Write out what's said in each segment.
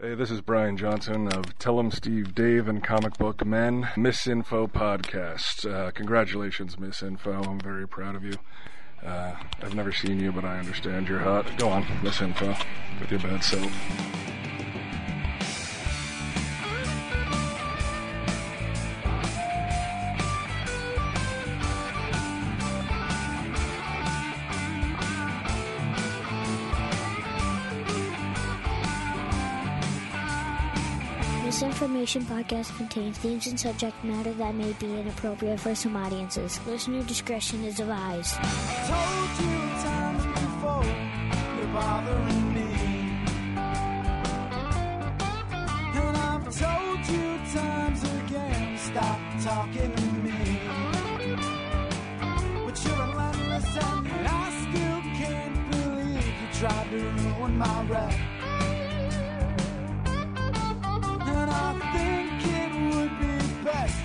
Hey, this is Bryan Johnson of Tell 'em Steve Dave and Comic Book Men Misinfo podcast. Uh, congratulations, Misinfo. I'm very proud of you. Uh, I've never seen you, but I understand you're hot. Go on, Misinfo, with your bad self. Misinformation podcast contains themes and subject matter that may be inappropriate for some audiences. Listener discretion is advised. told you times before you're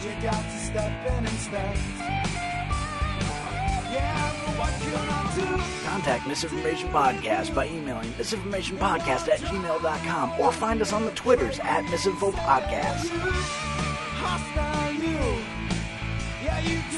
you got to step in instead. Yeah, but what can I do? Contact Misinformation Podcast by emailing misinformationpodcast at gmail.com or find us on the Twitters at Misinfo Podcast. Hostile you. Yeah, you can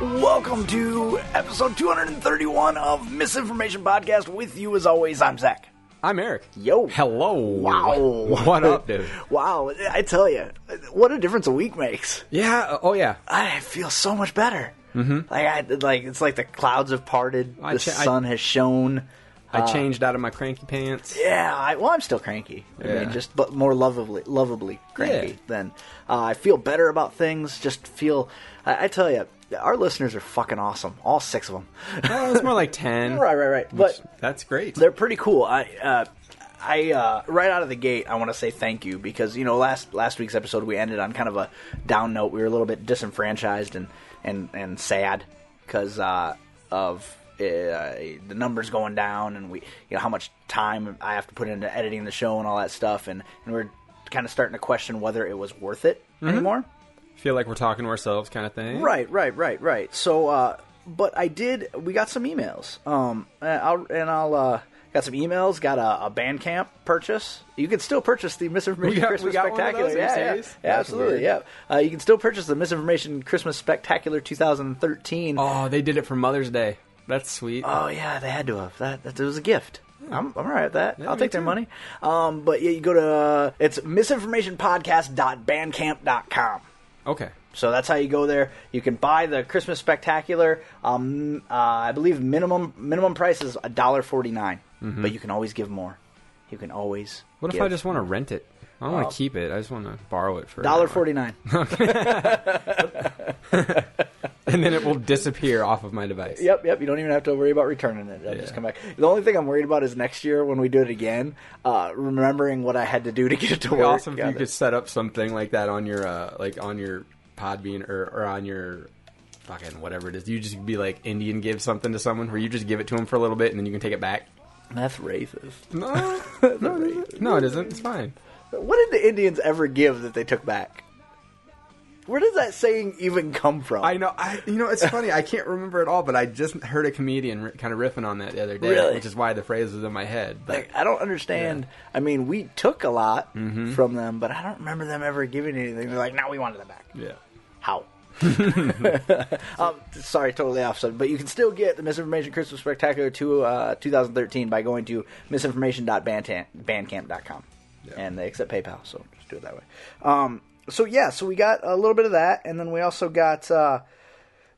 Welcome to episode 231 of Misinformation Podcast. With you, as always, I'm Zach. I'm Eric. Yo. Hello. Wow. What up, dude? Wow, I tell you, what a difference a week makes. Yeah. Oh, yeah. I feel so much better. Mm-hmm. Like, I, like it's like the clouds have parted, I the I- sun has shone. I changed out of my cranky pants. Yeah, I, well, I'm still cranky. I Yeah. mean, just but more lovably, lovably cranky Yeah. than uh, I feel better about things. Just feel. I, I tell you, our listeners are fucking awesome. All six of them. Oh, it's more like ten. right, right, right. But that's great. they're pretty cool. I. Uh, I uh, right out of the gate, I want to say thank you because you know last last week's episode we ended on kind of a down note. We were a little bit disenfranchised and and and sad because uh, of uh, the numbers going down and we you know how much time I have to put into editing the show and all that stuff and and we're kind of starting to question whether it was worth it anymore. Feel like we're talking to ourselves, kind of thing. Right, right, right, right. So, uh, but I did. We got some emails. Um, and I'll and I'll uh, got some emails. Got a, a Bandcamp purchase. You can still purchase the Misinformation got- Christmas we got one of Spectacular. yeah, yeah, yeah, absolutely. weird. Yeah, uh, you can still purchase the Misinformation Christmas Spectacular 2013. Oh, they did it for Mother's Day. That's sweet. Oh yeah, they had to have that. That was a gift. I'm, I'm all right with that. Yeah, I'll take their too. money. Um, but yeah, you go to uh, it's misinformationpodcast.bandcamp.com. okay. So that's how you go there. You can buy the Christmas Spectacular. Um, uh, I believe minimum minimum price is a dollar forty but you can always give more. You can always. Mm-hmm. What if. I just want to rent it? I don't want Oh. to keep it. I just want to borrow it for dollar forty nine? and then it will disappear off of my device. Yep, yep. You don't even have to worry about returning it. It'll just come back. The only thing I'm worried about is next year when we do it again, uh, remembering what I had to do to get it to It'd be work. awesome if Yeah, you could set up something like that on your uh, like on your Podbean or, or on your fucking whatever it is. You just be like Indian give something to someone where you just give it to them for a little bit and then you can take it back. That's racist. No, no. No, it isn't. It's fine. What did the Indians ever give that they took back? Where does that saying even come from? I know. I you know it's funny. I can't remember it all, but I just heard a comedian r- kind of riffing on that the other day, Really? which is why the phrase was in my head. But Like, I don't understand. I mean, we took a lot Mm-hmm. from them, but I don't remember them ever giving anything. They're like, "No, we wanted them back." yeah, How? um, sorry, totally off subject, but you can still get the Misinformation Christmas Spectacular to uh, 2013 by going to misinformation.bandcamp.com, and they accept PayPal, so just do it that way. Um, so yeah, so we got a little bit of that, and then we also got uh,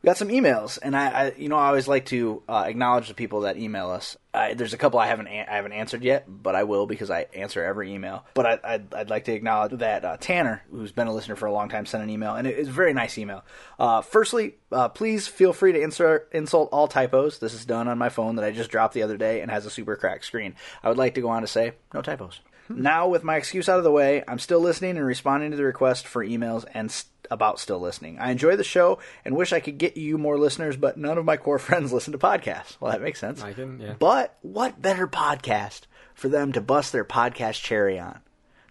we got some emails, and I, I you know, I always like to uh, acknowledge the people that email us. I, there's a couple I haven't I haven't answered yet, but I will because I answer every email. But I, I'd, I'd like to acknowledge that uh, Tanner, who's been a listener for a long time, sent an email, and it, it is a very nice email. Uh, firstly, uh, please feel free to insert, insult all typos. This is done on my phone that I just dropped the other day and has a super cracked screen. I would like to go on to say no typos. Hmm. Now, with my excuse out of the way, I'm still listening and responding to the request for emails and st- about still listening. I enjoy the show and wish I could get you more listeners, but none of my core friends listen to podcasts. Well, that makes sense. I can, yeah. But what better podcast for them to bust their podcast cherry on.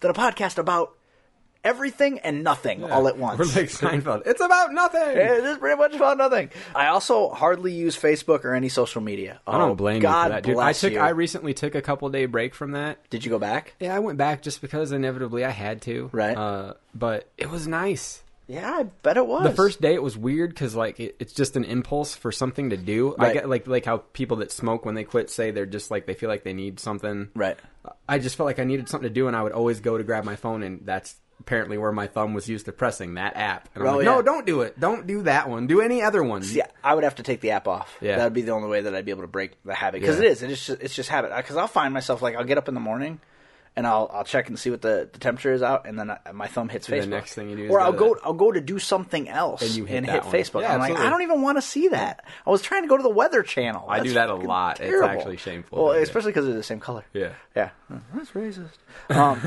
Than a podcast about everything and nothing all at once. We're like Seinfeld. It's about nothing. It is pretty much about nothing. I also hardly use Facebook or any social media. I don't Oh, blame God you for that, dude. I took you. I recently took a couple day break from that. Did you go back? Yeah, I went back just because inevitably I had to. Right. Uh, but it was nice. Yeah, I bet it was. The first day it was weird because like it, it's just an impulse for something to do. I get like like how people that smoke when they quit say they're just like they feel like they need something. Right. I just felt like I needed something to do, and I would always go to grab my phone, and that's apparently where my thumb was used to pressing that app. And I'm like, yeah. no, don't do it. Don't do that one. Do any other one. Yeah, I would have to take the app off. Yeah. that would be the only way that I'd be able to break the habit because Yeah. it is. It is. Just, it's just habit. Because I'll find myself like I'll get up in the morning. And I'll I'll check and see what the, the temperature is out, and then I, my thumb hits And Facebook. the next thing you do is or I'll go. I'll go to do something else And you hit that one. Facebook. Yeah, I'm like, absolutely. I don't even want to see that. I was trying to go to the Weather Channel. I do that a lot. It's actually shameful, Well, especially because they're the same color. Yeah. yeah, that's racist. Um,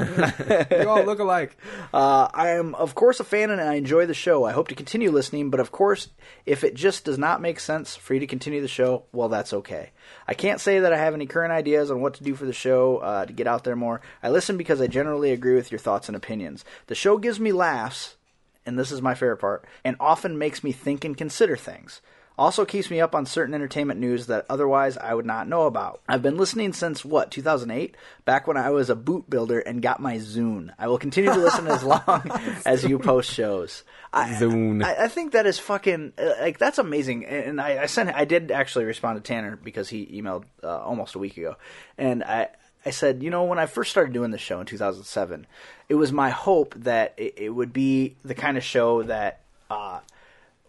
you all look alike. uh, I am, of course, a fan and I enjoy the show. I hope to continue listening, but of course, if it just does not make sense for you to continue the show, well, that's okay. I can't say that I have any current ideas on what to do for the show uh, to get out there more. I listen because I generally agree with your thoughts and opinions. The show gives me laughs, and this is my favorite part, and often makes me think and consider things. Also keeps me up on certain entertainment news that otherwise I would not know about. I've been listening since what, 2008? Back when I was a boot builder and got my Zune. I will continue to listen as long as you post shows. I, Zune. I, I think that is fucking uh, like that's amazing. And I, I sent I did actually respond to Tanner because he emailed uh, almost a week ago, and I I said, you know, when I first started doing this show in 2007, it was my hope that it, it would be the kind of show that uh,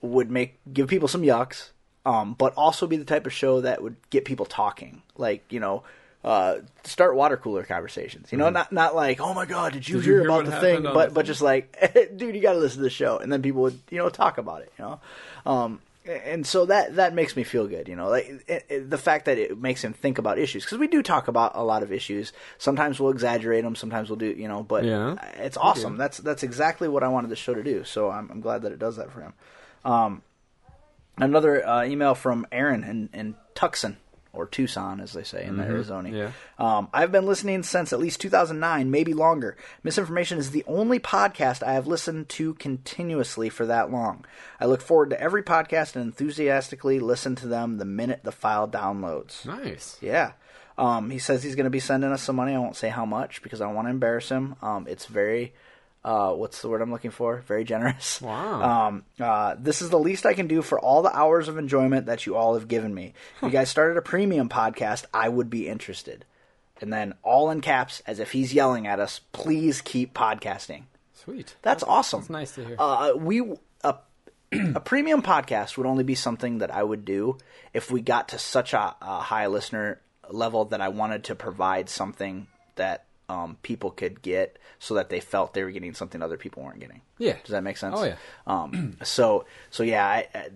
would make give people some yucks, um, but also be the type of show that would get people talking. Like you know, uh, start water cooler conversations. You know, not not like oh my god, did you Did you hear hear about the thing? But the but just like dude, you got to listen to the show, and then people would you know talk about it. You know. Um, and so that that makes me feel good, you know, like it, it- the fact that it makes him think about issues because we do talk about a lot of issues. Sometimes we'll exaggerate them, sometimes we'll do, you know, but Yeah. it's awesome. That's that's exactly what I wanted the show to do. So I'm, I'm glad that it does that for him. Um, another uh, email from Aaron in, in Tucson or Tucson, as they say in Arizona. Yeah. Um, I've been listening since at least 2009, maybe longer. Misinformation is the only podcast I have listened to continuously for that long. I look forward to every podcast and enthusiastically listen to them the minute the file downloads. Nice. Yeah. Um, he says he's going to be sending us some money. I won't say how much because I don't want to embarrass him. Um, it's very, uh, what's the word I'm looking for? Very generous. Wow. Um, uh, this is the least I can do for all the hours of enjoyment that you all have given me. If you guys started a premium podcast, I would be interested. And then all in caps, as if he's yelling at us, please keep podcasting. Sweet. That's awesome. That's nice to hear. Uh, we a, a premium podcast would only be something that I would do if we got to such a, a high listener level that I wanted to provide something that um, people could get, so that they felt they were getting something other people weren't getting. Yeah. Does that make sense? Oh, yeah. Um, so so yeah, I, I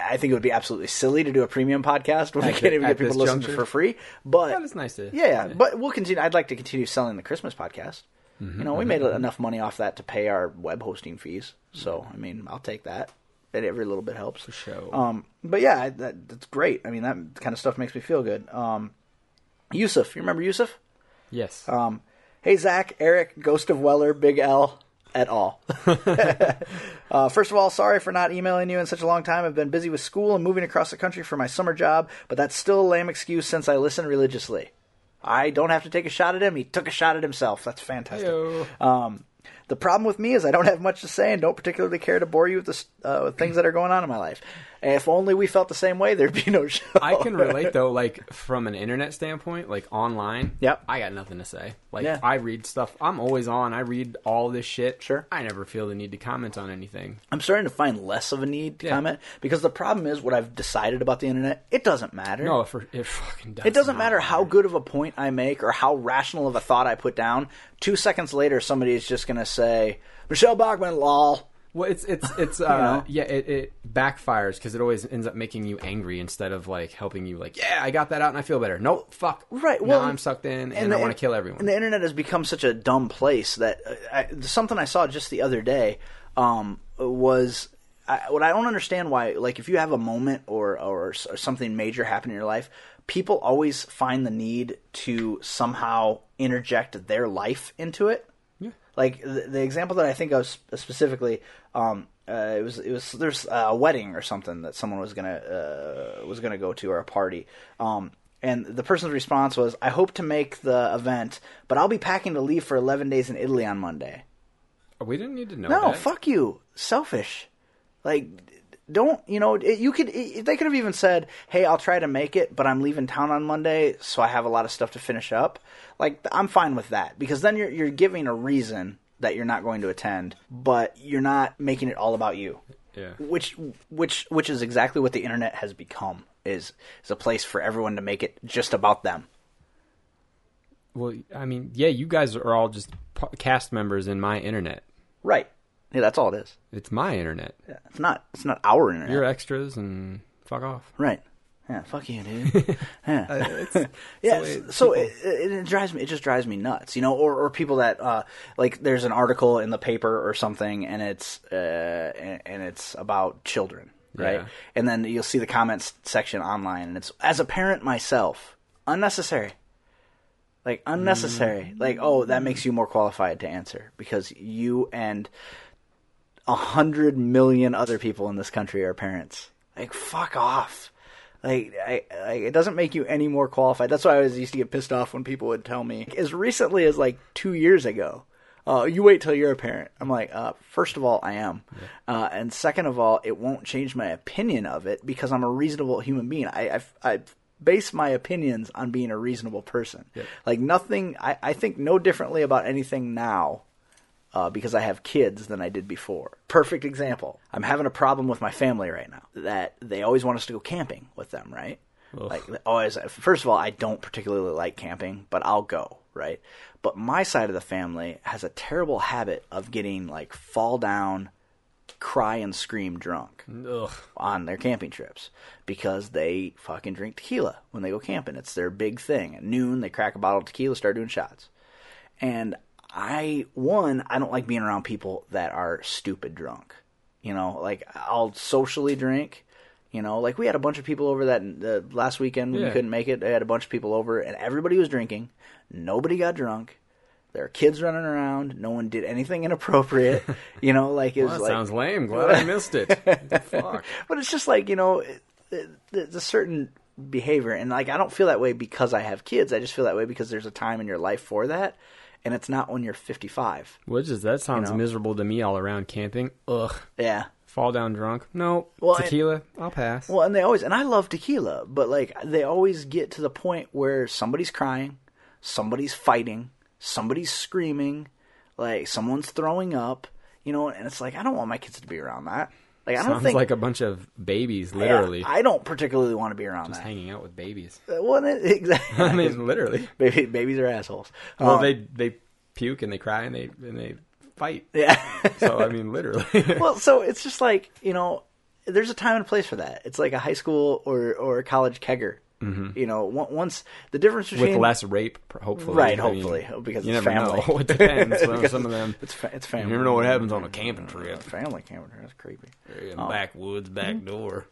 I think it would be absolutely silly to do a premium podcast when we can't even get people this to listen juncture? for free. But That is nice to- yeah, yeah, but we'll continue. I'd like to continue selling the Christmas podcast. Mm-hmm, You know, we made enough money off that to pay our web hosting fees. So, I mean, I'll take that. And every little bit helps. For sure. Um, but yeah, that, that's great. I mean, that kind of stuff makes me feel good. Um, Yusuf, you remember Yusuf? Yes. Um, hey, Zach, Eric, Ghost of Weller, Big L, et al. uh, first of all, sorry for not emailing you in such a long time. I've been busy with school and moving across the country for my summer job, but that's still a lame excuse since I listen religiously. I don't have to take a shot at him. He took a shot at himself. That's fantastic. Um, the problem with me is I don't have much to say and don't particularly care to bore you with the uh, with things that are going on in my life. And if only we felt the same way, there'd be no show. I can relate though, like from an internet standpoint, like online. Yep. I got nothing to say. Like Yeah. I read stuff. I'm always on. I read all this shit. Sure. I never feel the need to comment on anything. I'm starting to find less of a need to Yeah. comment because the problem is what I've decided about the internet. It doesn't matter. No, it, it fucking does. It doesn't not matter how good of a point I make or how rational of a thought I put down. Two seconds later, somebody is just going to say, Michele Bachmann, lol. Well, it's it's it's uh know? yeah it, it backfires because it always ends up making you angry instead of like helping you like yeah I got that out and I feel better. Nope, fuck. Right. Now Well, I'm sucked in and, I the- want to kill everyone. And the internet has become such a dumb place that uh, I, something I saw just the other day um, was I, what I don't understand why. Like, if you have a moment or, or or something major happen in your life, people always find the need to somehow interject their life into it. Yeah. Like the, the example that I think of specifically, um, uh, it was it was there's a wedding or something that someone was gonna uh, was gonna go to or a party. Um, and the person's response was, "I hope to make the event, but I'll be packing to leave for 11 days in Italy on Monday." We didn't need to know. No, that. fuck you. Selfish. Like, don't you know? It, you could. It, they could have even said, "Hey, I'll try to make it, but I'm leaving town on Monday, so I have a lot of stuff to finish up." Like, I'm fine with that because then you're you're giving a reason that you're not going to attend, but you're not making it all about you. Yeah. Which which which is exactly what the internet has become. Is is a place for everyone to make it just about them. Well, I mean, yeah, you guys are all just cast members in my internet. Right. Yeah, that's all it is. It's my internet. Yeah, it's not. It's not our internet. You're extras and fuck off. Right. Yeah, fuck you, dude. Yeah, It's, yeah. So it, it, it drives me. It just drives me nuts, you know. Or, or people that uh, like, there's an article in the paper or something, and it's uh, and, and it's about children, right? Yeah. And then you'll see the comments section online, and it's as a parent myself, unnecessary. Like unnecessary. Like, oh, that makes you more qualified to answer because you and a hundred million other people in this country are parents. Like, fuck off. Like, I, I, it doesn't make you any more qualified. That's why I was used to get pissed off when people would tell me, as recently as like two years ago, uh, you wait till you're a parent. I'm like, uh, first of all, I am, uh, and second of all, it won't change my opinion of it because I'm a reasonable human being. I, I, I base my opinions on being a reasonable person. Like nothing, I, I think no differently about anything now uh, because I have kids than I did before. Perfect example. I'm having a problem with my family right now that they always want us to go camping with them, right? Like always. First of all, I don't particularly like camping, but I'll go, right? But my side of the family has a terrible habit of getting like fall down, cry and scream drunk ugh. on their camping trips because they fucking drink tequila when they go camping. It's their big thing. At noon, they crack a bottle of tequila, start doing shots. And I, one, I don't like being around people that are stupid drunk. You know, like I'll socially drink. You know, like we had a bunch of people over that uh, last weekend when we couldn't make it. I had a bunch of people over, and everybody was drinking. Nobody got drunk. There were kids running around. No one did anything inappropriate. You know, like it was Well, that like sounds lame. Glad I missed it. fuck. but it's just like you know, there's a certain behavior, and like I don't feel that way because I have kids. I just feel that way because there's a time in your life for that, and it's not when you're 55. What is that? Sounds know? miserable to me all around camping. Ugh. Yeah. Fall down drunk. No. Well, and- Tequila. I'll pass. Well, and they always, and I love tequila, but like they always get to the point where somebody's crying, somebody's fighting, somebody's screaming, like someone's throwing up, you know, and it's like I don't want my kids to be around that. Like I don't Sounds think like a bunch of babies, yeah, literally, I don't particularly want to be around just that. hanging out with babies. Well, exactly. I mean, literally. Baby, babies are assholes. Well, Um, they they puke and they cry and they and they fight. yeah. So I mean, literally. well, so it's just like you know, there's a time and a place for that. It's like a high school or or a college kegger. Mm-hmm. You know, once the difference between with less rape, hopefully. right, I mean, hopefully, oh, because you it's never family. know. Oh, it depends. Some- Because some of them. it's fa- it's You never know what happens on a camping mm-hmm. trip. Family camping trip. That's creepy. In Oh. backwoods, back mm-hmm. door.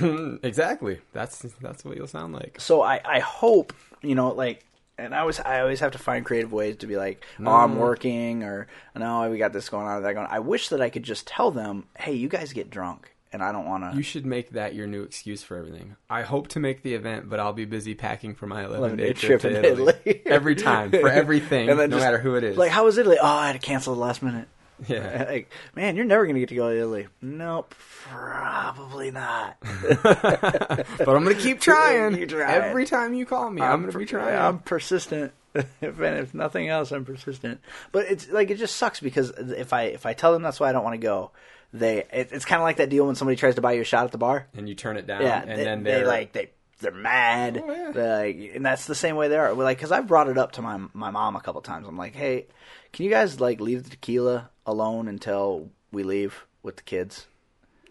exactly. That's that's what you'll sound like. So I I hope you know like. And I always, I always have to find creative ways to be like, oh, I'm mm. working, or no, we got this going on, or that going. on. I wish that I could just tell them, hey, you guys get drunk, and I don't want to. You should make that your new excuse for everything. I hope to make the event, but I'll be busy packing for my 11 11 day trip, trip to Italy. Italy. Every time, for everything, And then no just- matter who it is. Like, how was Italy? Oh, I had to cancel the last minute. yeah. Like, man, you're never gonna get to go to Italy. Nope, probably not. But I'm going to keep trying. You try. Every time you call me, I'm, going to be trying. I'm persistent. if, if nothing else, I'm persistent. But it's like it just sucks because if I if I tell them that's why I don't want to go, they it, it's kind of like that deal when somebody tries to buy you a shot at the bar. and you turn it down, Yeah, and they, then they they're like they they're mad. Oh, yeah. They're like, and that's the same way they are. We're like, because I've brought it up to my my mom a couple times. I'm like, hey, can you guys like leave the tequila alone until we leave with the kids?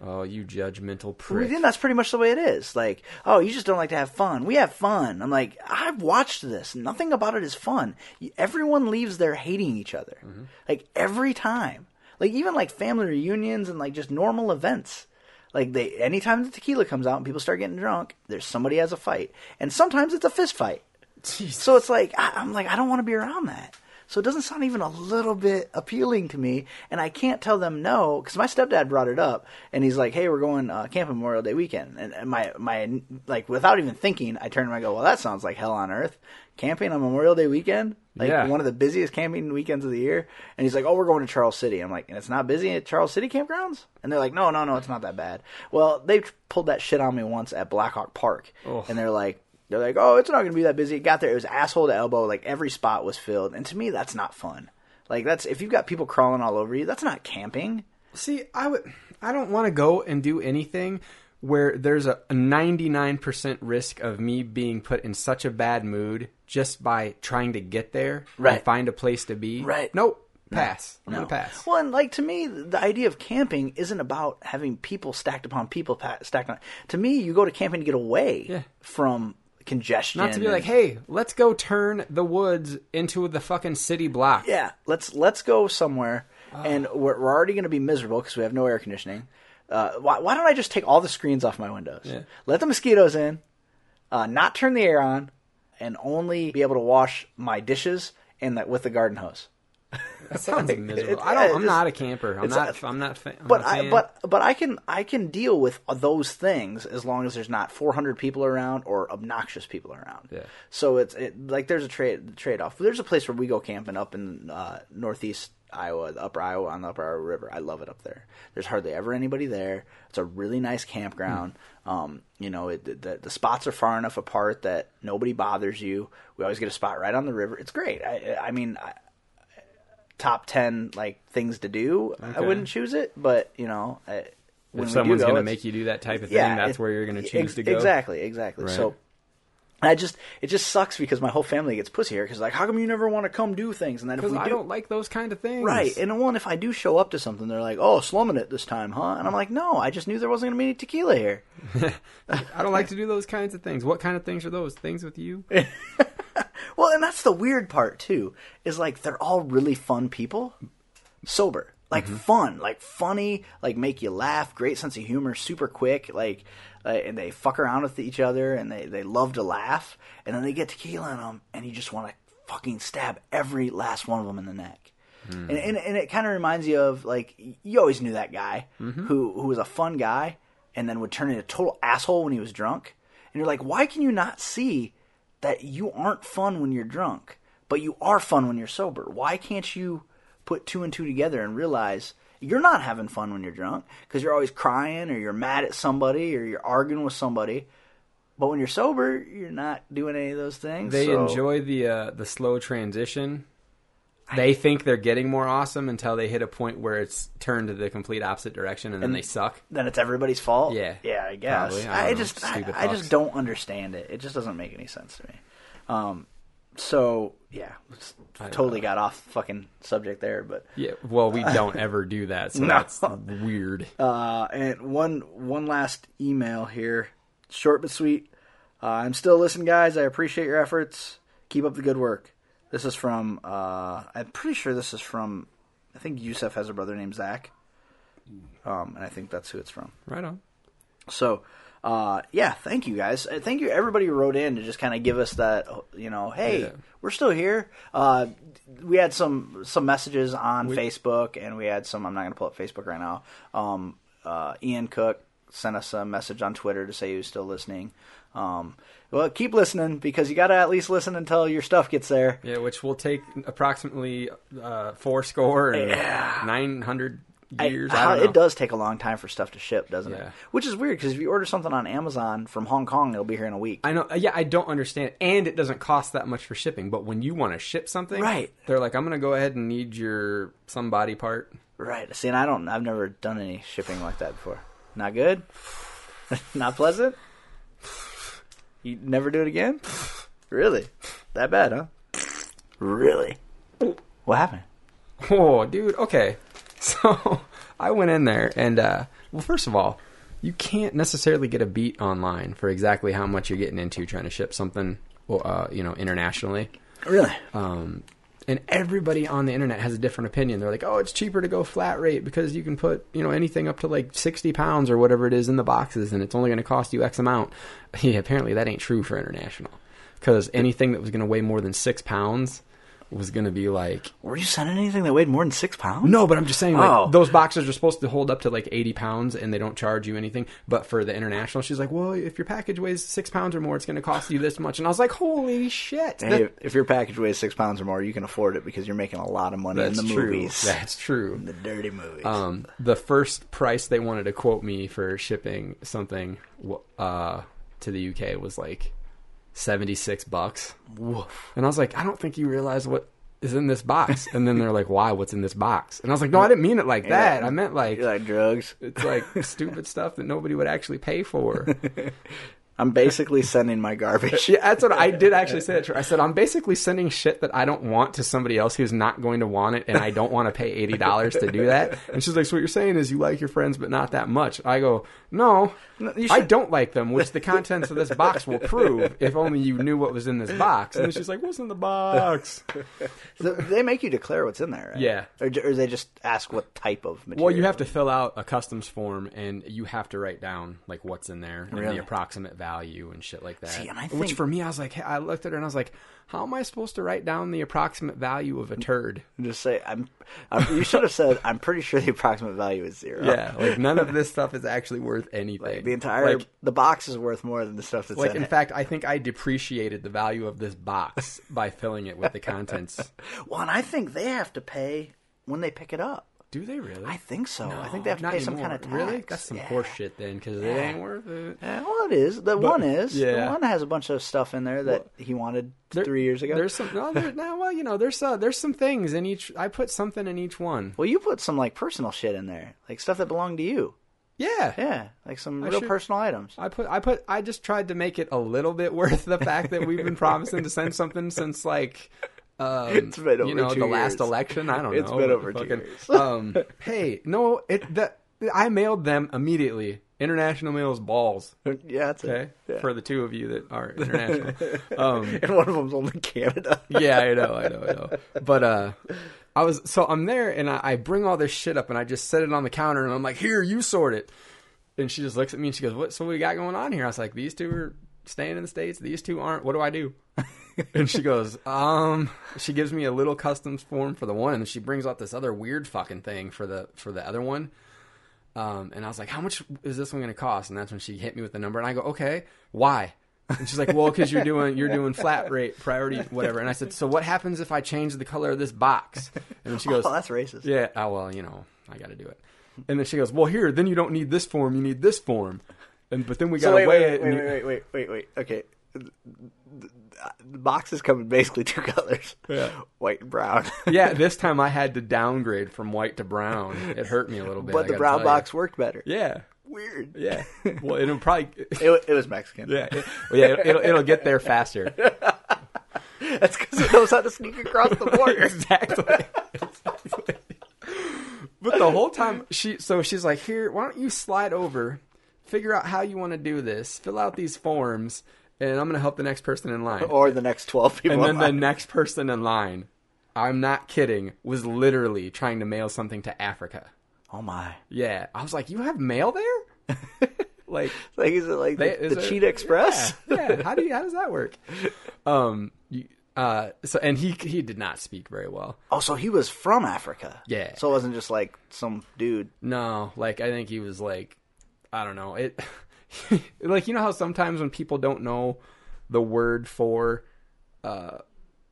oh, you judgmental prick. that's pretty much the way it is. Like, oh, you just don't like to have fun. We have fun. I'm like, I've watched this. Nothing about it is fun. Everyone leaves there hating each other. Mm-hmm. Like every time. Like even like family reunions and like just normal events. Like they, anytime the tequila comes out and people start getting drunk, there's somebody has a fight, and sometimes it's a fist fight. So it's like I, I'm like I don't want to be around that. So it doesn't sound even a little bit appealing to me, and I can't tell them no because my stepdad brought it up, and he's like, "Hey, we're going uh, camping Memorial Day weekend," and, and my my like without even thinking, I turn and I go, "Well, that sounds like hell on earth." Camping on Memorial Day weekend, like Yeah. one of the busiest camping weekends of the year, and he's like, "Oh, we're going to Charles City." I'm like, "And it's not busy at Charles City campgrounds?" And they're like, "No, no, no, it's not that bad." Well, they pulled that shit on me once at Blackhawk Park, and they're like, they're like, oh, it's not going to be that busy. It got there, it was asshole to elbow. Like every spot was filled, and to me, that's not fun. Like that's if you've got people crawling all over you, that's not camping. See, I would. I don't want to go and do anything where there's a 99% risk of me being put in such a bad mood just by trying to get there Right. and find a place to be. Right. Nope. Pass. I'm No. gonna pass. Well, and like to me, the idea of camping isn't about having people stacked upon people stacked on. To me, you go to camping to get away Yeah. from congestion. Not to be and- like, hey, let's go turn the woods into the fucking city block. yeah, let's let's go somewhere, Ah. and we're, we're already going to be miserable because we have no air conditioning. Uh, why, why don't I just take all the screens off my windows, Yeah. let the mosquitoes in, uh, not turn the air on, and only be able to wash my dishes in that with the garden hose. That sounds Like, miserable. it's- I don't. I'm not a camper. I'm not. a- I'm not. Fa- I'm But not I, but but I can I can deal with those things as long as there's not 400 people around or obnoxious people around. Yeah. So it's it, like there's a trade trade off. There's a place where we go camping up in uh, northeast Iowa, the Upper Iowa on the Upper Iowa River. I love it up there. There's hardly ever anybody there. It's a really nice campground. Um, you know, it, the, the spots are far enough apart that nobody bothers you. We always get a spot right on the river. It's great. I, I mean, I, top ten like things to do. I wouldn't choose it, but you know, I, if someone's going to make you do that type of thing, yeah, that's it- where you're going to ex- choose to go. Exactly, exactly. Right. So. I just it just sucks because my whole family gets pussy here because like how come you never want to come do things and then if Because we I do don't like those kind of things. right and one if I do show up to something they're like oh slumming it this time huh and I'm like no I just knew there wasn't gonna be any tequila here I don't like to do those kinds of things. What kind of things are those? Things with you? Well, and that's the weird part too. Is like they're all really fun people, sober, like mm-hmm. fun, like funny, like make you laugh, great sense of humor, super quick, like, uh, and they fuck around with each other, and they they love to laugh, and then they get tequila in them, and you just want to fucking stab every last one of them in the neck. Hmm. And, and and it kind of reminds you of like you always knew that guy mm-hmm. who who was a fun guy, and then would turn into a total asshole when he was drunk. And you're like, why can you not see that you aren't fun when you're drunk, but you are fun when you're sober. Why can't you put two and two together and realize you're not having fun when you're drunk because you're always crying or you're mad at somebody or you're arguing with somebody. But when you're sober, you're not doing any of those things. They so- enjoy the uh, the slow transition. They think they're getting more awesome until they hit a point where it's turned to the complete opposite direction, and then they suck. Then it's everybody's fault. Yeah, yeah, I guess. probably. I I, just, I, I just don't understand it. It just doesn't make any sense to me. Um, so yeah, totally got off fucking subject there, but Yeah, well, we don't ever do that, so No. that's weird. Uh, and one one last email here, short but sweet. Uh, I'm still listening, guys. I appreciate your efforts. Keep up the good work. This is from. Uh, I'm pretty sure this is from. I think Yusef has a brother named Zach. Um, and I think that's who it's from. Right on. So, uh, yeah, thank you guys. Uh, Thank you everybody who wrote in to just kind of give us that, you know, hey, Yeah. we're still here. Uh, we had some some messages on Facebook, and we had some. I'm not going to pull up Facebook right now. Um, uh, Ian Cook sent us a message on Twitter to say he was still listening. Um, well, keep listening because you got to at least listen until your stuff gets there. Yeah, which will take approximately uh, four score and nine hundred I- years. I, know. it does take a long time for stuff to ship, doesn't it? Which is weird because if you order something on Amazon from Hong Kong, it'll be here in a week. I know. Yeah, I don't understand, and it doesn't cost that much for shipping. But when you want to ship something, Right. They're like, "I'm going to go ahead and need your some body part." Right. See, and I don't. I've never done any shipping like that before. Not good. Not pleasant. You never do it again. Really? That bad, huh? Really? What happened? Oh, dude. Okay. So I went in there, and uh, well, first of all, you can't necessarily get a beat online for exactly how much you're getting into trying to ship something, uh, you know, internationally. Really? Um, and everybody on the internet has a different opinion. They're like, "Oh, it's cheaper to go flat rate because you can put you know anything up to like sixty pounds or whatever it is in the boxes, and it's only going to cost you X amount." Yeah, apparently that ain't true for international because anything that was going to weigh more than six pounds was going to be like Were you sending anything that weighed more than six pounds? no, but I'm just saying, like, Oh. those boxes are supposed to hold up to like 80 pounds and they don't charge you anything. But for the international, she's like, well, if your package weighs six pounds or more, it's going to cost you this much. And I was like, holy shit. Hey, that- if- your package weighs six pounds or more, you can afford it because you're making a lot of money that's in the true. movies. That's true. the dirty movies. Um, the first price they wanted to quote me for shipping something uh, to the UK was like 76 bucks. Woof. And I was like, I don't think you realize what is in this box. And then they're like, why? What's in this box? And I was like, no, I didn't mean it like that. I meant like, like drugs? it's like stupid stuff that nobody would actually pay for. I'm basically sending my garbage. Yeah, that's what I did actually say. That. I said I'm basically sending shit that I don't want to somebody else who's not going to want it, and I don't want to pay eighty dollars to do that. And she's like, "So what you're saying is you like your friends, but not that much?" I go, "No, you I don't like them." Which the contents of this box will prove. If only you knew what was in this box. And then she's like, "What's in the box?" Th- they make you declare what's in there, right? Yeah. Or, or they just ask what type of material. Well, you have to fill out a customs form, and you have to write down like what's in there and the approximate value and shit like that. See, and I Which for me, I was like, I looked at her and I was like, how am I supposed to write down the approximate value of a turd? just say I'm. I'm you should have said I'm pretty sure the approximate value is zero. Yeah, like none of this stuff is actually worth anything. Like, the entire like, the box is worth more than the stuff that's like in, in fact, I think I depreciated the value of this box by filling it with the contents. Well, and I think they have to pay when they pick it up. Do they really? I think so. I think they have to pay some kind of tax. Really? That's some yeah. horse shit then, because it ain't worth it. Yeah, well, it is. The one is. yeah. The one has a bunch of stuff in there that he wanted There- three years ago. There's some. No, there, no, well, you know, there's uh, there's some things in each. I put something in each one. Well, you put some like personal shit in there, like stuff that belonged to you. Yeah. Yeah, like some I real should- personal items. I put I put I just tried to make it a little bit worth the fact that we've been promising to send something since like um, It's been over you know the last election. I don't It's know. It's been over two years. um, hey, no, it that I mailed them immediately. International mails balls. Yeah, that's Okay, it. Yeah. for the two of you that are international. um, and one of them's only Canada. yeah, I know, I know, I know. But uh I was so I'm there and I, I bring all this shit up and I just set it on the counter and I'm like, here, you sort it. And she just looks at me and she goes, What so what we got going on here? I was like, These two are staying in the States, these two aren't. What do I do? And she goes, um she gives me a little customs form for the one and she brings out this other weird fucking thing for the for the other one. Um, and I was like, "How much is this one going to cost?" And that's when she hit me with the number, and I go, "Okay, why?" And she's like, "Well, because you're doing you're doing flat rate priority whatever." And I said, "So what happens if I change the color of this box?" And then she goes, Oh, that's racist. "Yeah, oh well, you know, I got to do it." And then she goes, "Well, here, then you don't need this form, you need this form." And but then we got So to wait, weigh wait, it. wait, and wait, you- wait, wait, wait, wait. Okay, the, boxes come in basically two colors: Yeah. white and brown. yeah, this time I had to downgrade from white to brown. It hurt me a little bit. I but the brown box worked better. Yeah, Weird. yeah. Well, it'll probably. It, it was Mexican. Yeah, it- well, yeah. It'll, it'll get there faster. That's because it knows how to sneak across the border. exactly. exactly. But the whole time she so she's like, "Here, why don't you slide over, figure out how you want to do this, fill out these forms, and I'm going to help the next person in line." or the next twelve people. and then the next person in line, I'm not kidding, was literally trying to mail something to Africa. oh my! Yeah, I was like, "You have mail there?" like Like is it like They- the, the Cheetah Express? Yeah, yeah. How do you, how does that work? Um, you, uh, so and he he did not speak very well. Oh, so he was from Africa. Yeah. So it wasn't just like some dude. No, like I think he was like, I don't know it. like you know how sometimes when people don't know the word for uh,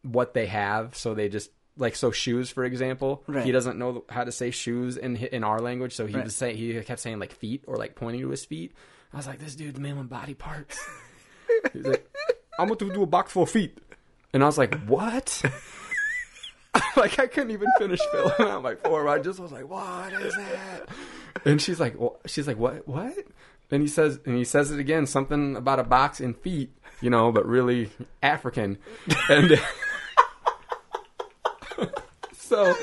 what they have, so they just like so shoes for example. Right. He doesn't know how to say shoes in in our language, so he Right. was saying he kept saying like feet or like pointing to his feet. I was like, this dude's mailing body parts. He's like, I'm going to do a box for feet, and I was like, what? like I couldn't even finish filling out my form. I just was like, "What is that?" And she's like, well, "She's like, what? What?" And he says, and he says it again, something about a box in feet, you know, but really African. And so,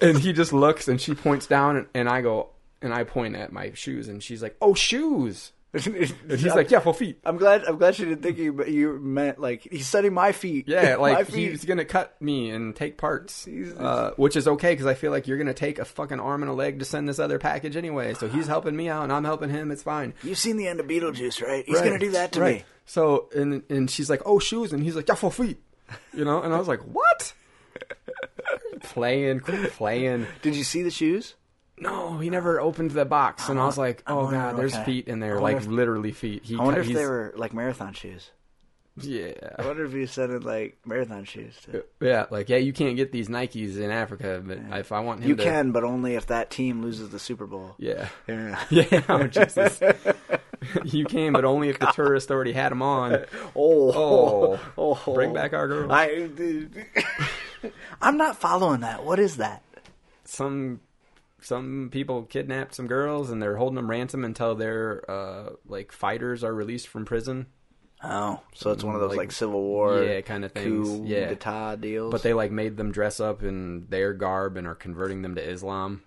and he just looks, and she points down, and, and I go, and I point at my shoes, and she's like, "Oh, shoes." And he's like, yeah, for feet. I'm glad. I'm glad she didn't think you. You meant like he's setting my feet. Yeah, like feet. he's gonna cut me and take parts, uh, which is okay because I feel like you're gonna take a fucking arm and a leg to send this other package anyway. So he's helping me out and I'm helping him. It's fine. You've seen the end of Beetlejuice, right? He's Right, gonna do that to right. me. So and and she's like, oh shoes, and he's like, yeah, for feet, you know. And I was like, what? playing, quit playing. Did you see the shoes? No, he never opened the box, and I was like, oh wonder- god, there's okay. feet in there, like if- literally feet. He I wonder if he's- they were like marathon shoes. Yeah. I yeah. wonder if he sent in like marathon shoes. Too. Uh, yeah, like yeah, you can't get these Nikes in Africa, but if I want him You to, can, but only if that team loses the Super Bowl. yeah, Yeah. yeah, oh, Jesus. you can, but only if the oh, tourist already had them on. Oh, oh. oh, bring back our girl. I, I'm not following that. What is that? Some some people kidnapped some girls, and they're holding them ransom until their uh, like fighters are released from prison. Oh, so it's one of those like, Like- Civil War, Yeah, kinda things. coup Yeah. d'etat deals. But they like made them dress up in their garb and are converting them to Islam.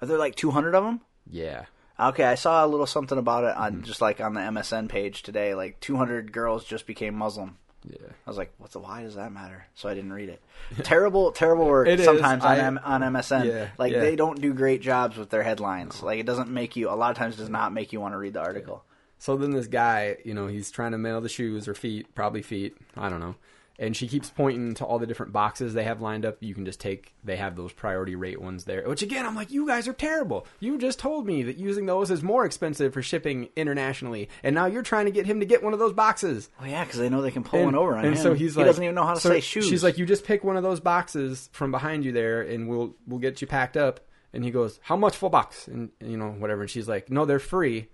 are there like 200 of them? Yeah. Okay, I saw a little something about it on just like on the MSN page today. Like 200 girls just became Muslim. Yeah. I was like, "What's the? Why does that matter?" So I didn't read it. terrible, terrible work It sometimes on I- M- on MSN. Yeah, like yeah. they don't do great jobs with their headlines. Like it doesn't make you. A lot of times, does not make you want to read the article. So then this guy, you know, he's trying to mail the shoes or feet, probably feet, I don't know. And she keeps pointing to all the different boxes they have lined up. You can just take, they have those priority rate ones there. Which again, I'm like, you guys are terrible. You just told me that using those is more expensive for shipping internationally. And now you're trying to get him to get one of those boxes. Oh yeah, because they know they can pull and, one over on and him. so he's like he like, doesn't even know how to so say shoes. She's like, you just pick one of those boxes from behind you there, and we'll we'll get you packed up. And he goes, how much for box? And you know whatever. And she's like, no, they're free.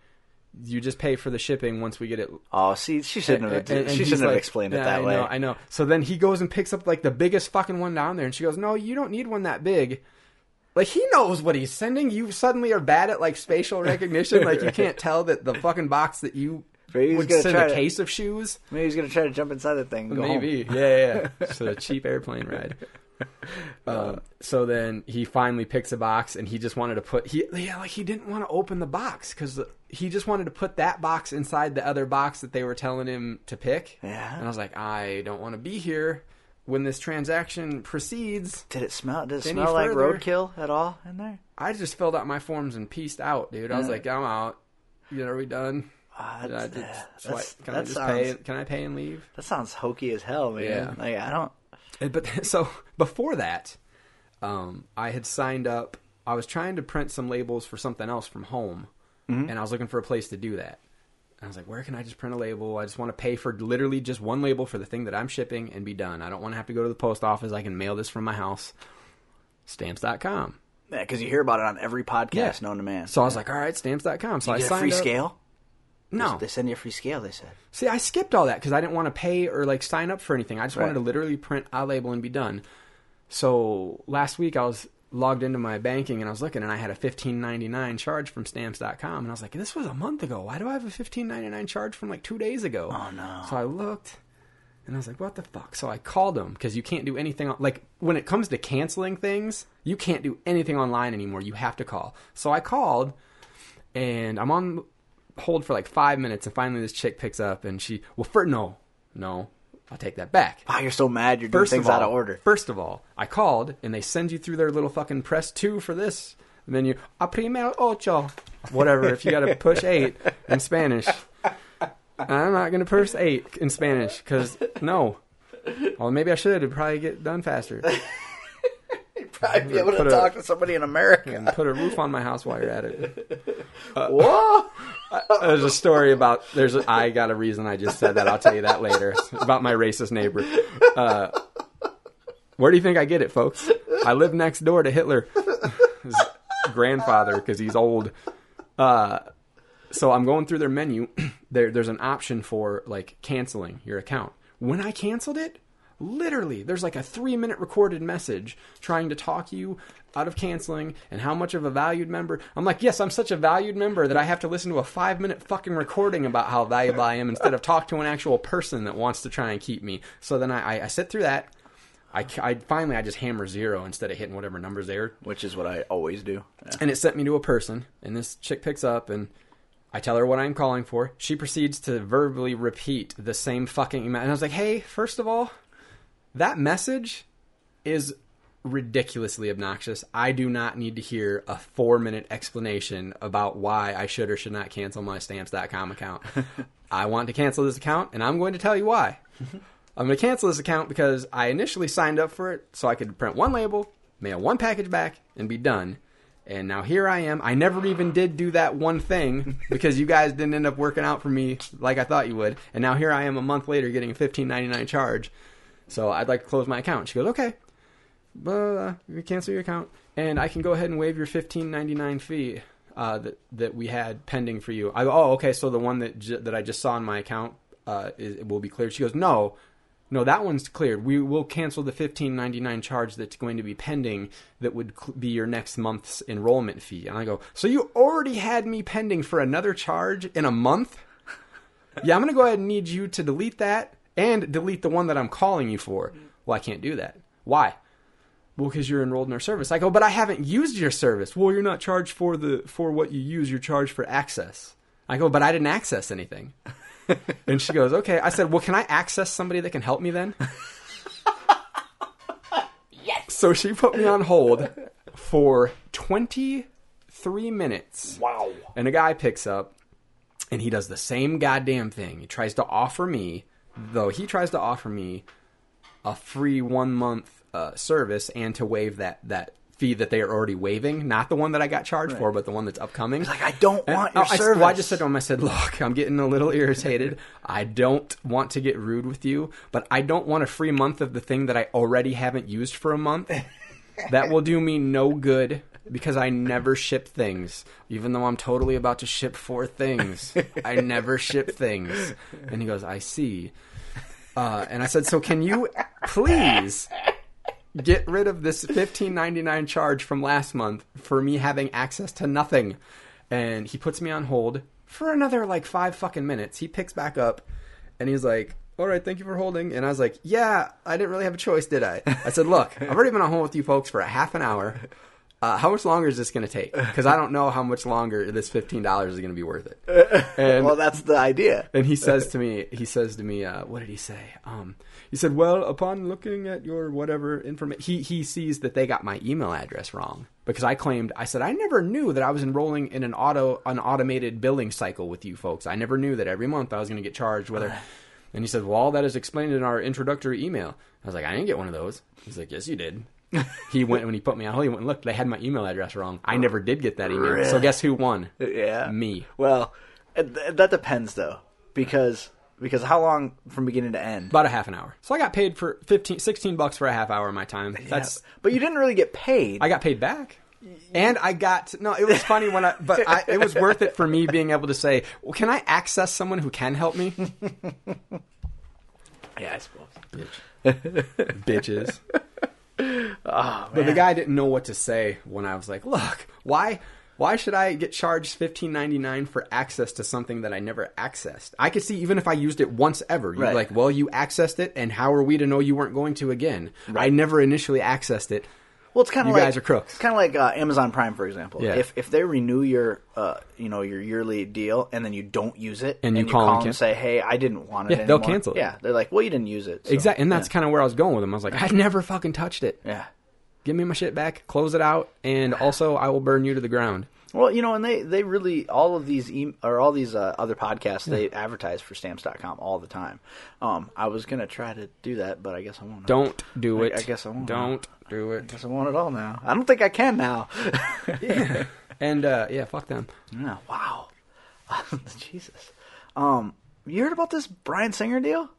You just pay for the shipping once we get it. oh, see, she shouldn't have. And- and she shouldn't have like, explained it "Yeah, that I way. Know, I know. So then he goes and picks up like the biggest fucking one down there, and she goes, "No, you don't need one that big." Like he knows what he's sending. You suddenly are bad at like spatial recognition. like you can't tell that the fucking box that you Maybe would gonna send a to- case of shoes. Maybe he's gonna try to jump inside the thing. Go home. Maybe. Yeah, yeah. yeah. It's a cheap airplane ride. Um, so then he finally picks a box, and he just wanted to put he yeah like he didn't want to open the box because he just wanted to put that box inside the other box that they were telling him to pick. Yeah. And I was like, I don't want to be here when this transaction proceeds. Did it smell? Did it smell like further? roadkill at all in there? I just filled out my forms and pieced out, dude. I was Yeah. like, I'm out. You know, are we done? Uh, I just uh, Can I just sounds pay? Can I pay and leave? that sounds hokey as hell, man. Yeah. Like I don't. And- But so before that, um, I had signed up. I was trying to print some labels for something else from home, Mm-hmm. and I was looking for a place to do that. I was like, where can I just print a label? I just want to pay for literally just one label for the thing that I'm shipping and be done. I don't want to have to go to the post office. I can mail this from my house. Stamps.com. Yeah, because you hear about it on every podcast Yeah. known to man. So I was like, all right, stamps.com. So you I get a signed free up. scale. No. They send you a free scale. They said. See, I skipped all that because I didn't want to pay or like sign up for anything. I just wanted to literally print a label and be done. So last week I was logged into my banking and I was looking and I had a fifteen ninety nine charge from stamps.com and I was like, this was a month ago. Why do I have a fifteen ninety nine charge from like two days ago? Oh, no. So I looked and I was like, what the fuck? So I called them because you can't do anything on, like when it comes to canceling things, you can't do anything online anymore. You have to call. So I called and I'm on hold for like five minutes, and finally this chick picks up, and she, well, for no, no, I'll take that back. Wow, you're so mad. You're doing First things of all, out of order. First of all, I called, and they send you through their little fucking press two for this, and then you a primer ocho, whatever. if you got to push eight in Spanish, I'm not gonna push eight in Spanish because no. Well, maybe I should. It'd probably get done faster. I'd be able to a- talk to somebody in America. And put a roof on my house while you're at it. Whoa! There's a story about there's a, I got a reason I just said that. I'll tell you that later about my racist neighbor. Uh, where do you think I get it, folks? I live next door to Hitler, his grandfather, because he's old. Uh, so I'm going through their menu. there, there's an option for like canceling your account. When I canceled it, literally, there's like a three minute recorded message trying to talk you out of canceling and how much of a valued member. I'm like, yes, I'm such a valued member that I have to listen to a five minute fucking recording about how valuable I am instead of talk to an actual person that wants to try and keep me. So then I, I, I sit through that. I, I finally I just hammer zero instead of hitting whatever numbers there Which is what I always do. Yeah. and it sent me to a person and this chick picks up and I tell her what I'm calling for. She proceeds to verbally repeat the same fucking email. And I was like, hey, first of all, that message is ridiculously obnoxious. I do not need to hear a four minute explanation about why I should or should not cancel my stamps.com account. I want to cancel this account, and I'm going to tell you why. I'm going to cancel this account because I initially signed up for it so I could print one label, mail one package back, and be done. And now here I am. I never even did do that one thing because you guys didn't end up working out for me like I thought you would. And now here I am a month later getting a fifteen ninety nine charge. So I'd like to close my account. She goes, okay, blah, cancel your account, and I can go ahead and waive your fifteen ninety nine fee uh, that that we had pending for you. I go, oh, okay, so the one that j- that I just saw in my account uh, is, will be cleared. She goes, no. No, that one's cleared. We will cancel the fifteen ninety nine charge that's going to be pending. That would cl- be your next month's enrollment fee. And I go, so you already had me pending for another charge in a month? yeah, I'm to go ahead and need you to delete that and delete the one that I'm calling you for. Well, I can't do that. Why? Well, because you're enrolled in our service. I go, but I haven't used your service. Well, you're not charged for the for what you use. You're charged for access. I go, but I didn't access anything. and she goes, okay. I said, well, can I access somebody that can help me then? yes. So she put me on hold for 23 minutes. Wow. And a guy picks up and he does the same goddamn thing. He tries to offer me, though, he tries to offer me a free one month uh, service and to waive that, that fee that they are already waiving. Not the one that I got charged for, but the one that's upcoming. Like I don't And want your I, service. well, I just said to him, I said, look, I'm getting a little irritated. I don't want to get rude with you, but I don't want a free month of the thing that I already haven't used for a month. that will do me no good because I never ship things, even though I'm totally about to ship four things. I never ship things. And he goes, I see. Uh, and I said, so can you please get rid of this fifteen ninety nine charge from last month for me having access to nothing. And he puts me on hold for another like five fucking minutes. He picks back up and he's like, All right, thank you for holding. And I was like, Yeah, I didn't really have a choice, did I? I said, Look, I've already been on hold with you folks for a half an hour. Uh, how much longer is this going to take? Because I don't know how much longer this fifteen dollars is going to be worth it. And well, that's the idea. and he says to me, he says to me, uh, what did he say? Um, he said, well, upon looking at your whatever information, he, he sees that they got my email address wrong because I claimed, I said, I never knew that I was enrolling in an auto, an automated billing cycle with you folks. I never knew that every month I was going to get charged whether, and he said, well, all that is explained in our introductory email. I was like, I didn't get one of those. He's like, yes, you did. He went when he put me on hold. He went and looked. They had my email address wrong. I never did get that email. So guess who won? Yeah. Me. Well, that depends though, because because how long from beginning to end? About a half an hour. So I got paid for 15, 16 bucks for a half hour of my time. That's but you didn't really get paid. I got paid back. And I got no. It was funny when I, but I, it was worth it for me being able to say, "Well, can I access someone who can help me?" yeah, I suppose. Bitch. Bitches. But the guy didn't know what to say when I was like, "Look, why, why should I get charged fifteen ninety nine for access to something that I never accessed? I could see even if I used it once ever. You're Right. like, well, you accessed it, and how are we to know you weren't going to again? I never initially accessed it. Well, it's kind of You like guys are crooks. It's kind of like uh, Amazon Prime, for example. Yeah. If if they renew your uh, you know your yearly deal and then you don't use it And you call and and can- say, "Hey, I didn't want it," Yeah, they'll anymore," cancel it. Yeah, they're like, "Well, you didn't use it." so- Exactly, and that's kind of where I was going with them. I was like, I never fucking touched it. yeah. Give me my shit back, close it out, and also I will burn you to the ground. Well, you know, and they they really all of these e- or all these uh, other podcasts they advertise for stamps.com all the time. Um, I was gonna try to do that, but I guess I won't. Don't do I- it. I guess I won't. Don't do it. I guess I want it all now. I don't think I can now. And uh, yeah, fuck them. yeah, wow, Jesus. Um, you heard about this Bryan Singer deal?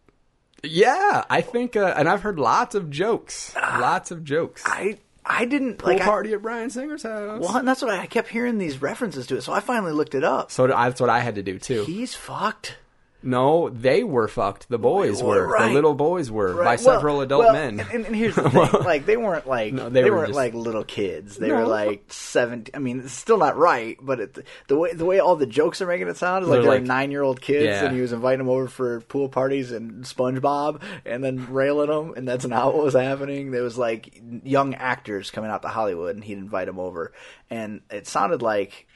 Yeah, I think, uh, and I've heard lots of jokes, lots of jokes. I I didn't Pool like. I, party at Bryan Singer's house. well, and that's what I, I kept hearing these references to it. So I finally looked it up. So that's what I had to do too. He's fucked. No, they were fucked. The boys Well, were. right. The little boys were by Right. several Well- adult well, men. And, and here's the thing: like they weren't like No, they, they were weren't just- like little kids. They No. were like seventeen. I mean, it's still not right, but it, the way the way all the jokes are making it sound is like They're they're, like- nine year old kids, Yeah. and he was inviting them over for pool parties and SpongeBob, and then railing them, and that's not what was happening. There was like young actors coming out to Hollywood, and he'd invite them over, and it sounded like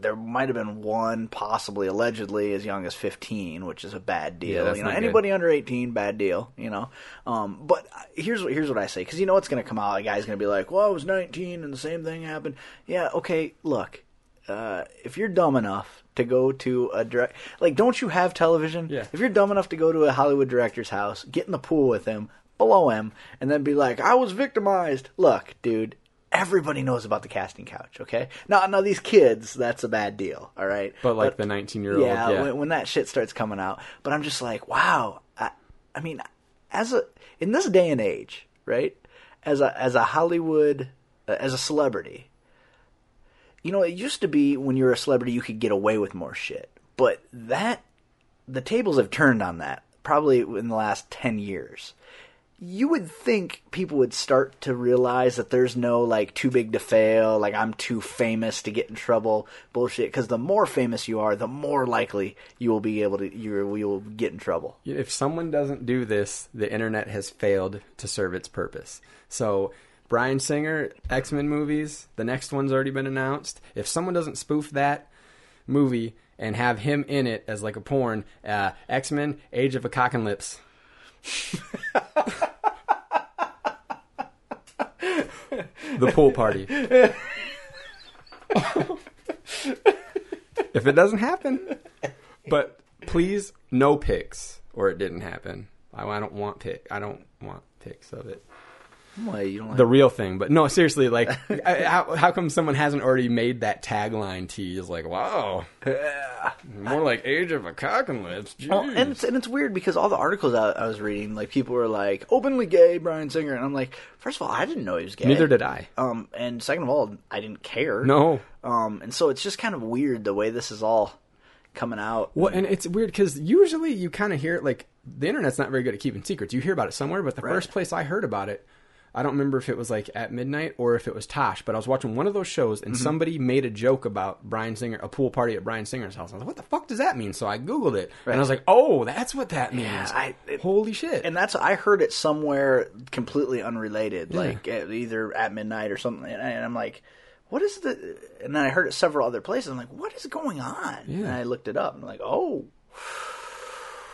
there might have been one, possibly allegedly as young as 15, which is a bad deal. Yeah, you know, not good. anybody under 18, bad deal. You know, um, but here's what here's what I say because you know what's going to come out. A guy's going to be like, "Well, I was 19 and the same thing happened." Yeah, okay. Look, uh, if you're dumb enough to go to a direct, like, don't you have television? Yeah. If you're dumb enough to go to a Hollywood director's house, get in the pool with him, below him, and then be like, "I was victimized." Look, dude. Everybody knows about the casting couch, okay? Now, now these kids, that's a bad deal, all right? But like the 19 year old, yeah, yeah, When, when that shit starts coming out. But I'm just like, wow. I, I mean, as a in this day and age, right? As a as a Hollywood uh, as a celebrity, you know, it used to be when you're a celebrity, you could get away with more shit. But that the tables have turned on that probably in the last ten years. You would think people would start to realize that there's no like too big to fail, like I'm too famous to get in trouble bullshit. Because the more famous you are, the more likely you will be able to you will get in trouble. if someone doesn't do this, the internet has failed to serve its purpose. So, Bryan Singer, X Men movies, the next one's already been announced. If someone doesn't spoof that movie and have him in it as like a porn, uh, X Men, Age of a Cock and Lips. The pool party. if it doesn't happen, but please, no pics, or it didn't happen. I, I don't want pic. I don't want pics of it. You don't like The real thing, but no, seriously. Like, I- how how come someone hasn't already made that tagline tease? Like, wow, more like Age of a Cock and Lips. Well, and it's and it's weird because all the articles I, I was reading, like people were like openly gay Bryan Singer, and I'm like, first of all, I didn't know he was gay. Neither did I. Um, and second of all, I didn't care. No. Um, and so it's just kind of weird the way this is all coming out. Well, and it's weird because usually you kind of hear it like the internet's not very good at keeping secrets. You hear about it somewhere, but the Right. first place I heard about it, I don't remember if it was like at midnight or if it was Tosh, but I was watching one of those shows Mm-hmm. and somebody made a joke about Bryan Singer, a pool party at Bryan Singer's house. I was like, what the fuck does that mean? So I Googled it and I was like, oh, that's what that means. Yeah, I- it- Holy shit. And that's I heard it somewhere completely unrelated, like uh, either at midnight or something. And, I'm like, what is the? And then I heard it several other places. I'm like, what is going on? And I looked it up. and I'm like, oh,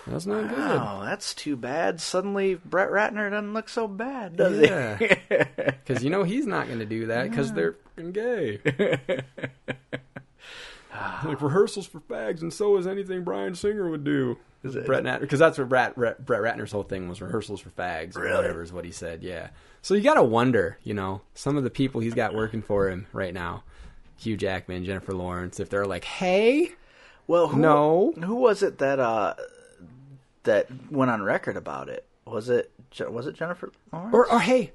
that's not good. oh, that's too bad. Suddenly, Brett Ratner doesn't look so bad, does Yeah. he? Because you know he's not going to do that because they're fucking gay. like rehearsals for fags, and so is anything Bryan Singer would do. Is it? Brett Ratner, because that's what Brett, Brett, Brett Ratner's whole thing was rehearsals for fags or whatever is what he said. Yeah. So you got to wonder, you know, some of the people he's got working for him right now, Hugh Jackman, Jennifer Lawrence, if they're like, hey, Well, who, No. Who was it that uh that went on record about it? Was it was it Jennifer Lawrence? or, or hey.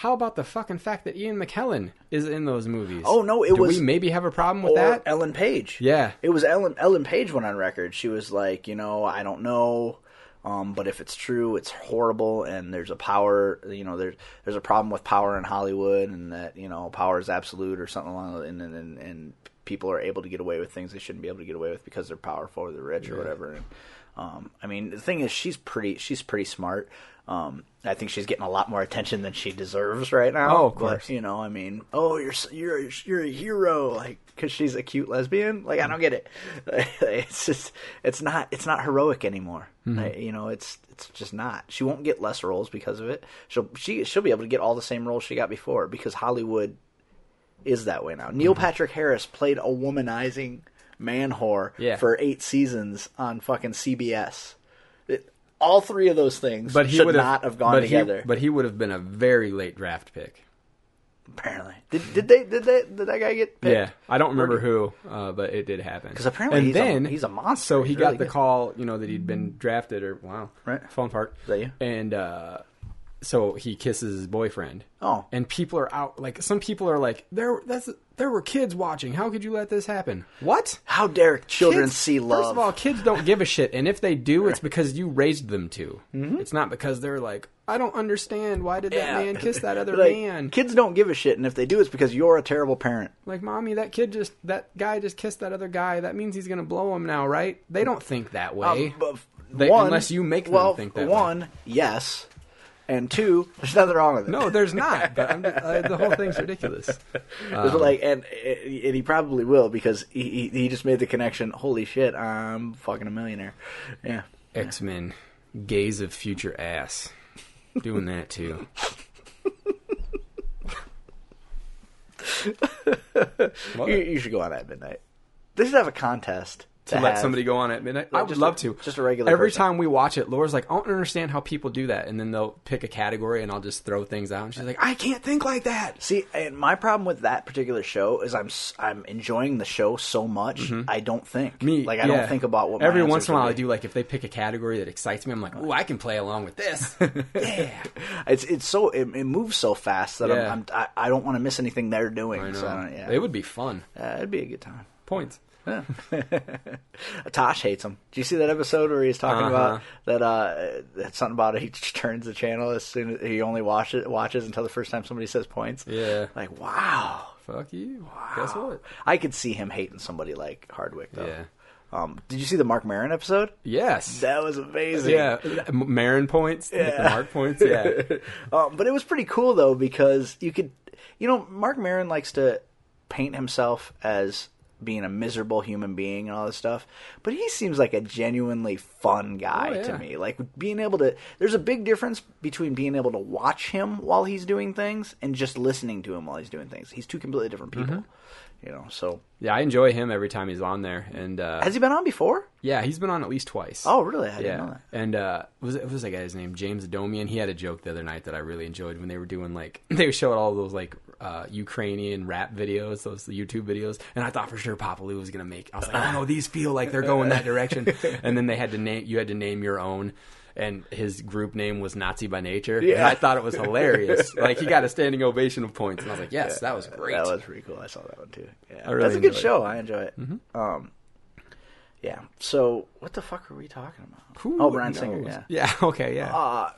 How about the fucking fact that Ian McKellen is in those movies? Oh, no, it Do was- we maybe have a problem with that? Ellen Page. Yeah. It was Ellen Ellen Page went on record. She was like, you know, I don't know, um, but if it's true, it's horrible, and there's a power, you know, there's there's a problem with power in Hollywood, and that you know, power is absolute or something along, and and and, and people are able to get away with things they shouldn't be able to get away with because they're powerful or they're rich or whatever. And, um, I mean, the thing is, she's pretty she's pretty smart. Um, I think she's getting a lot more attention than she deserves right now. Oh, of But, course. you know, I mean, oh, you're you're a- you're a hero, like because she's a cute lesbian. Like I don't get it. It's just it's not it's not heroic anymore. Mm-hmm. I- you know, it's it's just not. She won't get less roles because of it. She'll she she'll be able to get all the same roles she got before because Hollywood is that way now. Neil Mm-hmm. Patrick Harris played a womanizing man whore Yeah. for eight seasons on fucking CBS. It, all three of those things but he should would not have gone but together. He, but he would have been a very late draft pick. apparently, did did they did they did that guy get picked? Yeah, I don't remember who, uh, but it did happen. Because apparently and he's a- then he's a monster. So he He's got really the good. call, you know, that he'd been drafted, or wow, Right. Phone apart. Is that you? And uh, so he kisses his boyfriend. Oh. and people are out. Like some people are like, there, that's there were kids watching. How could you let this happen? What? How dare children Kids- see love? First of all, kids don't give a shit, and if they do, it's because you raised them to. Mm-hmm. It's not because they're like, I don't understand. Why did that man kiss that other Like, man? Kids don't give a shit, and if they do, it's because you're a terrible parent. Like, mommy, that kid just that guy just kissed that other guy. That means he's gonna blow him now, right? They don't think that way. Um, They- one, unless you make them well, think that way. one, yes, and two, there's nothing wrong with it. No, there's not. But I'm, uh, the whole thing's ridiculous. It's like, and and he probably will because he he- he just made the connection. Holy shit, I'm fucking a millionaire. Yeah. X Men, gaze of future ass, doing that too. You, you should go on at midnight. They should have a contest to let have- somebody go on at midnight. I would love a- to. just a regular Every person. time we watch it, Laura's like, I don't understand how people do that, and then they'll pick a category, and I'll just throw things out, and she's like, I can't think like that. See, and my problem with that particular show is I'm I'm enjoying the show so much I don't think. Mm-hmm. Me, like I yeah. don't think about what Every once in a while, I do like if they pick a category that excites me, I'm like, oh, I can play along with this. yeah, It's it's so it, it moves so fast that Yeah. I'm, I'm I, I don't want to miss anything they're doing. So, yeah, It would be fun. Uh, it'd be a good time. Points. Tosh hates him. Do you see that episode where he's talking Uh-huh. about that? Uh, that's something about. He turns the channel as soon as he only watches watches until the first time somebody says points. Yeah. Like wow, Fuck you. Guess what? I could see him hating somebody like Hardwick though. Yeah. Um, did you see the Marc Maron episode? Yes. That was amazing. yeah. Maron points. Yeah. Marc points. Yeah. Um, but it was pretty cool though because you could, you know, Marc Maron likes to paint himself as being a miserable human being and all this stuff, but he seems like a genuinely fun guy Oh, yeah. to me. Like being able to, there's a big difference between being able to watch him while he's doing things and just listening to him while he's doing things. He's two completely different people, Mm-hmm. you know. So Yeah. I enjoy him every time he's on there, and uh, has he been on before? yeah, he's been on at least twice. Oh, really? I didn't yeah. know that. And uh, was it what was that guy's name? James Domian. He had a joke the other night that I really enjoyed when they were doing like they showed all those like uh, Ukrainian rap videos, those YouTube videos, and I thought for sure Papa Lou was gonna make. I was like, oh no, these feel like they're going that direction. and then they had to name you had to name your own. And his group name was Nazi by Nature. And Yeah. I thought it was hilarious. like he got a standing ovation of points, and I was like, "Yes, that was great." That was pretty cool. I saw that one too. Yeah, really that's a good enjoyed it. show. I enjoy it. Um, yeah. So what the fuck are we talking about? Who oh, Bryan Singer. Yeah. Yeah. Okay. Yeah.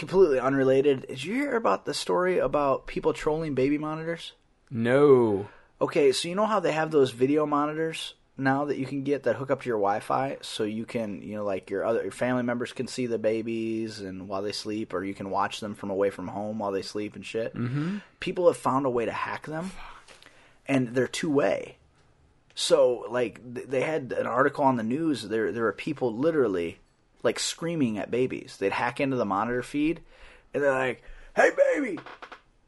Completely unrelated. Did you hear about the story about people trolling baby monitors? no. Okay, so you know how they have those video monitors now that you can get that hook up to your Wi-Fi, so you can, you know, like your other your family members can see the babies and while they sleep, or you can watch them from away from home while they sleep and shit. Mm-hmm. People have found a way to hack them, and they're two way. So, like, they had an article on the news. There, there are people literally like screaming at babies. They'd hack into the monitor feed, and they're like, "Hey, baby,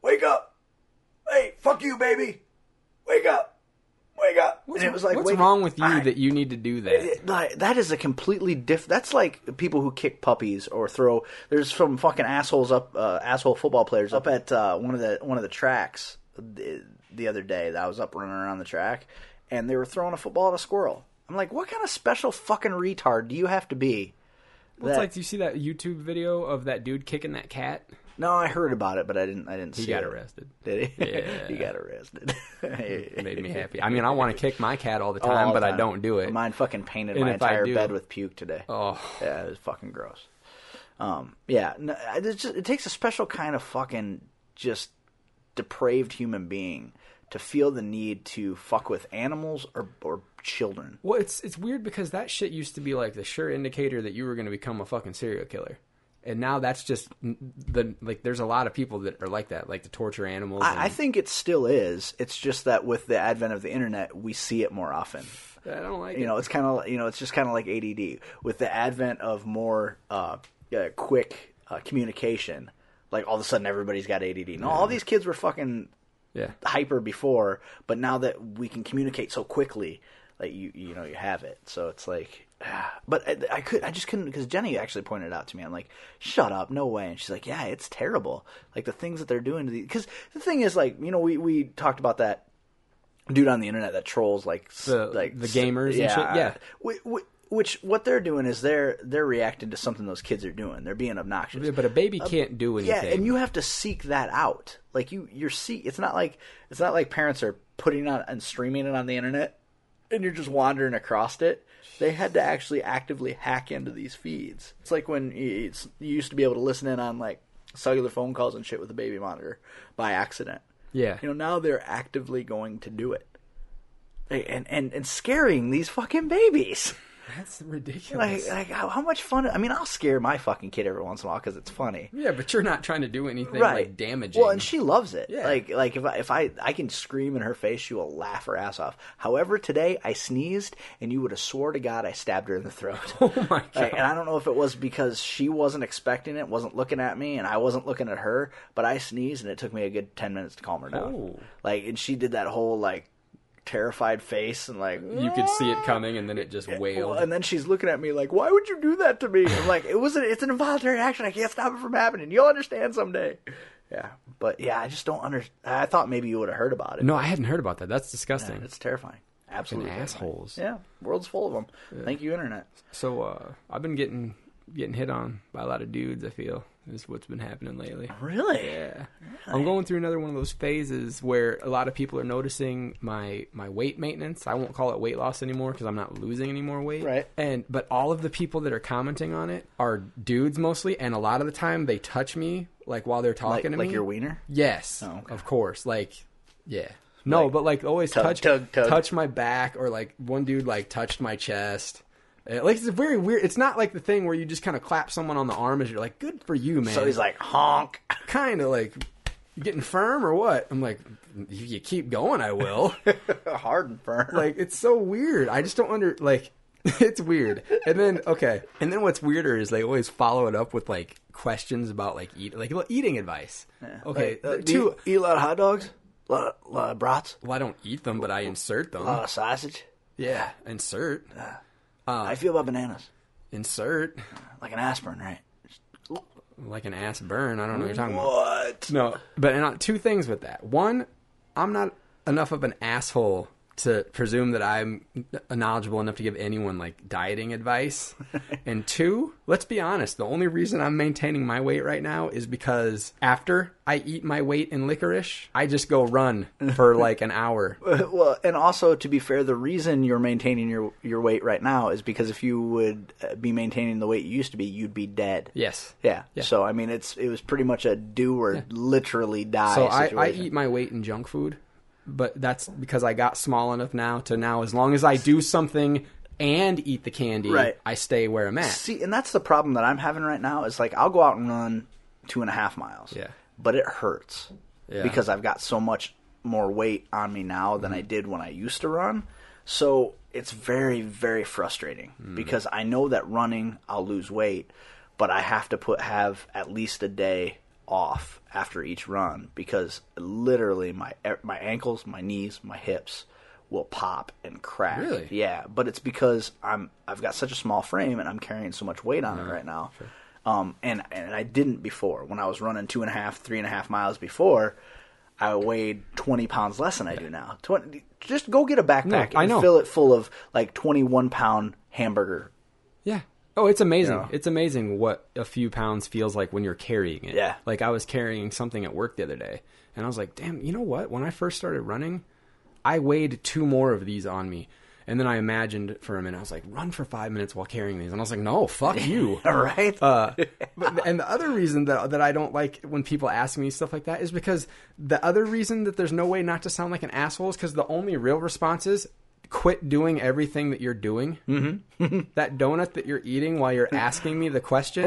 wake up! Hey, fuck you, baby! Wake up! Wake up!" What's, and it was like, what's wrong with you I- that you need to do that? like, that is a completely diff. That's like people who kick puppies or throw. There's some fucking assholes up, uh, asshole football players up at uh, one of the one of the tracks the, the other day. That I was up running around the track, and they were throwing a football at a squirrel. I'm like, what kind of special fucking retard do you have to be? Well, it's that- like, do you see that YouTube video of that dude kicking that cat? No, I heard about it, but I didn't. I didn't see it. He see got it. arrested. Did he? Yeah. he got arrested. It made me happy. I mean, I want to kick my cat all the All time, the but I don't do it. Mine fucking painted And my entire do- bed with puke today. Oh, Yeah, it was fucking gross. Um, yeah, no, just, it takes a special kind of fucking just depraved human being to feel the need to fuck with animals or or children. well, it's it's weird because that shit used to be like the sure indicator that you were going to become a fucking serial killer, and now that's just the like. There's a lot of people that are like that, like to torture animals. and- I, I think it still is. It's just that with the advent of the internet, we see it more often. I don't like You it. know, it's kind of you know, it's just kind of like ADD with the advent of more uh, uh, quick uh, communication. Like all of a sudden, everybody's got ADD. No, all these kids were fucking Yeah, hyper before, but now that we can communicate so quickly, like you you know you have it. So it's like, ah. but I, I could I just couldn't because Jenny actually pointed it out to me. I'm like, shut up, no way. And she's like, yeah, it's terrible. Like the things that they're doing to the because the thing is like you know we we talked about that dude on the internet that trolls like The- like the gamers and shit, yeah. Wh- wh- Which what they're doing is they're they're reacting to something those kids are doing. They're being obnoxious. but a baby can't do anything. Yeah, and you have to seek that out. Like you, you're seek. It's not like it's not like parents are putting on and streaming it on the internet, and you're just wandering across it. They had to actually actively hack into these feeds. It's like when you, it's, you used to be able to listen in on like cellular phone calls and shit with a baby monitor by accident. yeah. You know, now they're actively going to do it, and and and scaring these fucking babies. That's ridiculous. Like, like how, how much fun? I mean, I'll scare my fucking kid every once in a while because it's funny. yeah, but you're not trying to do anything right like damaging. well and she loves it Yeah. like like if I, if I i can scream in her face she will laugh her ass off however today i sneezed and you would have swore to god i stabbed her in the throat oh my god. Like, and I don't know if it was because she wasn't expecting it, wasn't looking at me, and I wasn't looking at her. But I sneezed, and it took me a good ten minutes to calm her down. Oh. Like, and she did that whole like terrified face, and like you could see it coming, and then it just wailed. and then she's looking at me like, "Why would you do that to me?" I'm like, "It was an, it's an involuntary action. I can't stop it from happening. You'll understand someday." Yeah, but yeah, I just don't understand I thought maybe you would have heard about it. no, I hadn't heard about that. That's disgusting. it's terrifying. Absolutely assholes. Yeah, world's full of them. Thank you, internet. So uh, I've been getting getting hit on by a lot of dudes. I feel is what's been happening lately. Really? Yeah, I'm going through another one of those phases where a lot of people are noticing my my weight maintenance. I won't call it weight loss anymore because I'm not losing any more weight. Right. And but all of the people that are commenting on it are dudes mostly, and a lot of the time they touch me like while they're Like, talking to like me. Like your wiener? Yes, Oh, okay. of course. Like, yeah. No, Like, but like always tug, touch tug, tug. touch my back or like one dude like touched my chest. Uh, Like it's very weird. It's not like the thing where you just kind of clap someone on the arm as you're like, "Good for you, man." So he's like, honk. kind of like, "You getting firm or what?" I'm like, "If you keep going, I will." Hard and firm. like it's so weird. I just don't under like. It's weird. And then okay, and then what's weirder is they always follow it up with like questions about like eat like eating advice. Okay, Uh, the do two. you eat a lot of hot dogs? A lot of, lot of brats? Well, I don't eat them, but I insert them. A lot of sausage? Yeah, insert, How you feel about bananas? insert, Like an aspirin, right? like an ass burn. I don't know what you're talking about. What? No, but and, uh, two things with that. One, I'm not enough of an asshole to presume that I'm knowledgeable enough to give anyone like dieting advice. and two, let's be honest, the only reason I'm maintaining my weight right now is because after I eat my weight in licorice, I just go run for like an hour. Well, and also to be fair, the reason you're maintaining your your weight right now is because if you would uh, be maintaining the weight you used to be, you'd be dead. Yes. Yeah. Yeah. So I mean, it's it was pretty much a do or literally die. So I, I eat my weight in junk food, but that's because I got small enough now to now as long as I do something and eat the candy, Right. I stay where I'm at. See, and that's the problem that I'm having right now. Is like I'll go out and run two and a half miles. Yeah. But it hurts Yeah. because I've got so much more weight on me now than I mm-hmm. did when I used to run. So it's very, very frustrating mm-hmm. because I know that running I'll lose weight, but I have to put have at least a day off after each run because literally my my ankles, my knees, my hips will pop and crack. Really? Yeah, but it's because I'm I've got such a small frame and I'm carrying so much weight on it right now. Sure. Um, and and I didn't before when I was running two and a half, three and a half miles before. I weighed twenty pounds less than I do now. Twenty, just go get a backpack No, and fill it full of like twenty-one pound hamburger. Yeah. Oh, it's amazing. Yeah. It's amazing what a few pounds feels like when you're carrying it. Yeah. Like I was carrying something at work the other day, and I was like, "Damn, you know what? When I first started running, I weighed two more of these on me." And then I imagined for a minute, I was like, "Run for five minutes while carrying these," and I was like, "No, fuck you." All right. Uh, but, and the other reason that that I don't like when people ask me stuff like that is because the other reason that there's no way not to sound like an asshole is because the only real response is quit doing everything that you're doing. Mm-hmm. that donut that you're eating while you're asking me the question,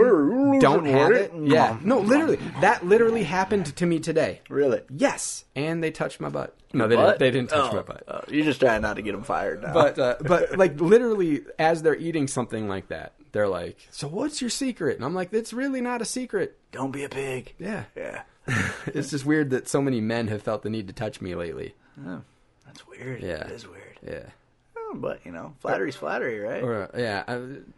don't have it. Yeah, no, literally, that literally happened to me today. really? Yes, and they touched my butt. No, they didn't. They didn't touch Oh, my butt. oh, you're just trying not to get them fired now. But uh, but like literally, as they're eating something like that, they're like, "So what's your secret?" And I'm like, "It's really not a secret." don't be a pig. Yeah, Yeah. it's just weird that so many men have felt the need to touch me lately. Oh, That's weird. Yeah. It is weird. Yeah, Oh, but you know, flattery's flattery, right? or yeah, I,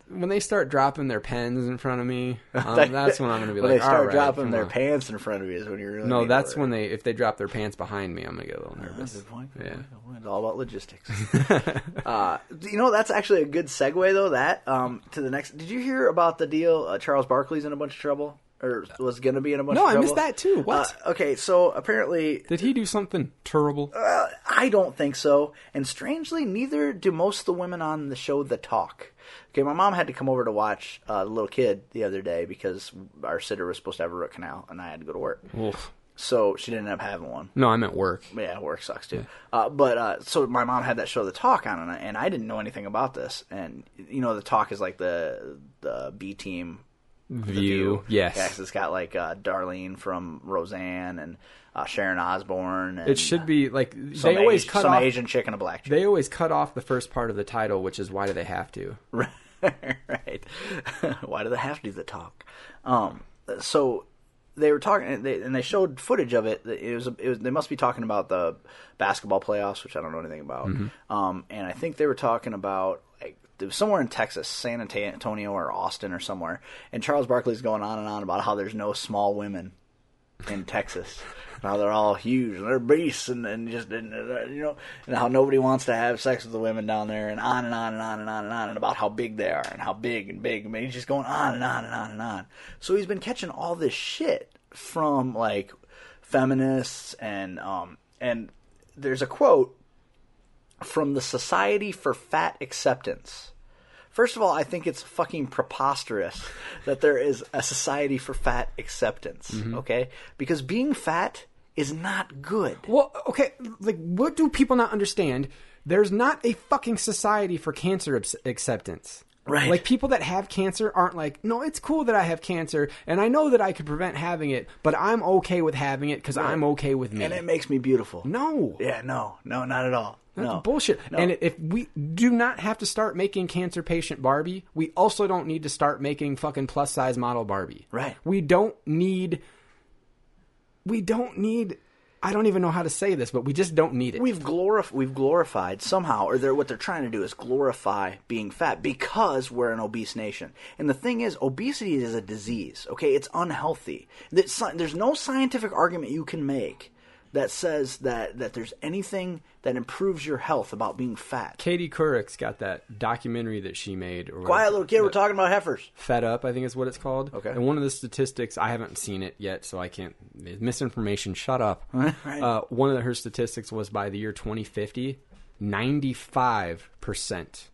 when they start dropping their pens in front of me, um, that's when I'm gonna be when like, they start "All right, dropping their on." pants in front of you is when you're really No, that's when they if they drop their pants behind me, I'm gonna get a little nervous. Good point. Good Yeah. point. It's all about logistics. uh, you know, that's actually a good segue though. That um, to the next. Did you hear about the deal? Uh, Charles Barkley's in a bunch of trouble, or was going to be in a bunch No, of I missed that too. What? Uh, okay, so apparently Did he do something terrible? Uh, I don't think so. And strangely, neither do most of the women on the show The Talk. Okay, my mom had to come over to watch uh, the little kid the other day because our sitter was supposed to have a root canal, and I had to go to work. Oof. so she didn't end up having one. No, I meant work. Yeah, work sucks too. Uh, but uh, so my mom had that show, The Talk, on, and I, and I didn't know anything about this. And you know, The Talk is like the the B team The View. Yes. It's got like uh, Darlene from Roseanne and uh, Sharon Osbourne. And, It should be like some they always Asi- cut some off. Asian chick and a black chick. They always cut off the first part of the title, which is why do they have to? right. Why do they have to do the talk? Um, so they were talking, and they, and they showed footage of it. It was, it was, they must be talking about the basketball playoffs, which I don't know anything about. Um, and I think they were talking about like it was somewhere in Texas, San Antonio or Austin or somewhere. And Charles Barkley's going on and on about how there's no small women in Texas. and How they're all huge and they're beasts and, and just and, uh, you know and how nobody wants to have sex with the women down there and on and on and on and on and on and about how big they are and how big and big. Mean, he's just going on and on and on and on. So he's been catching all this shit from like feminists and um and there's a quote from the Society for Fat Acceptance. First of all, I think it's fucking preposterous that there is a society for fat acceptance, mm-hmm. okay? Because being fat is not good. Well, okay, like what do people not understand? There's not a fucking society for cancer acceptance. Right. Like people that have cancer aren't like, no, it's cool that I have cancer and I know that I could prevent having it, but I'm okay with having it because I'm okay with me. And it makes me beautiful. no. Yeah, no, no, not at all. That's no. bullshit. No. And if we do not have to start making cancer patient Barbie, we also don't need to start making fucking plus size model Barbie. Right. We don't need. We don't need. I don't even know how to say this, but we just don't need it. we've glorif- we've glorified somehow, or they're, what they're trying to do is glorify being fat because we're an obese nation. And the thing is, obesity is a disease. Okay, it's unhealthy. There's there's no scientific argument you can make that says that that there's anything that improves your health about being fat. Katie Couric's got that documentary that she made. Or Quiet little kid, we're talking about heifers. Fed Up, I think is what it's called. Okay. And one of the statistics, I haven't seen it yet, so I can't. Misinformation, shut up. Right. uh, one of her statistics was by the year 2050, 95%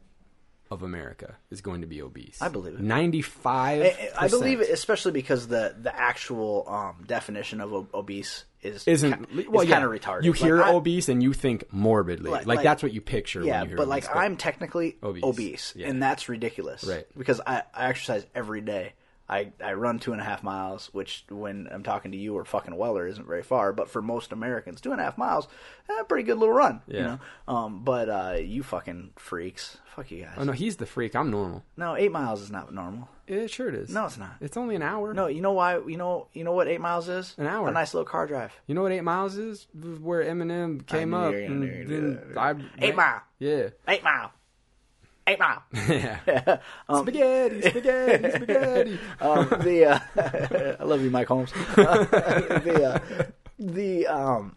of America is going to be obese. I believe it. 95 I, I believe it, especially because the the actual um, definition of obese is Isn't ki- well, is yeah. kind of retarded. You Like, hear I- obese and you think morbidly, Like- like, like- that's what you picture. Yeah, when you hear but like I'm technically Obese. obese, Yeah. and that's ridiculous. Right. Because I, I exercise every day. I, I run two and a half miles, which when I'm talking to you or fucking Weller isn't very far, but for most Americans, two and a half miles, eh, pretty good little run. You Yeah. know. Um, but uh, you fucking freaks, fuck you guys. Oh no, he's the freak. I'm normal. No, eight miles is not normal. It sure it is. No, it's not. It's only an hour. No, you know why? You know you know what eight miles is? An hour. A nice little car drive. You know what eight miles is? Where Eminem came up. you were gonna and do then. I, Eight mile. Yeah. Eight mile. Eight mile. yeah. spaghetti, spaghetti, spaghetti. um, the uh, I love you, Mike Holmes. the uh, the um,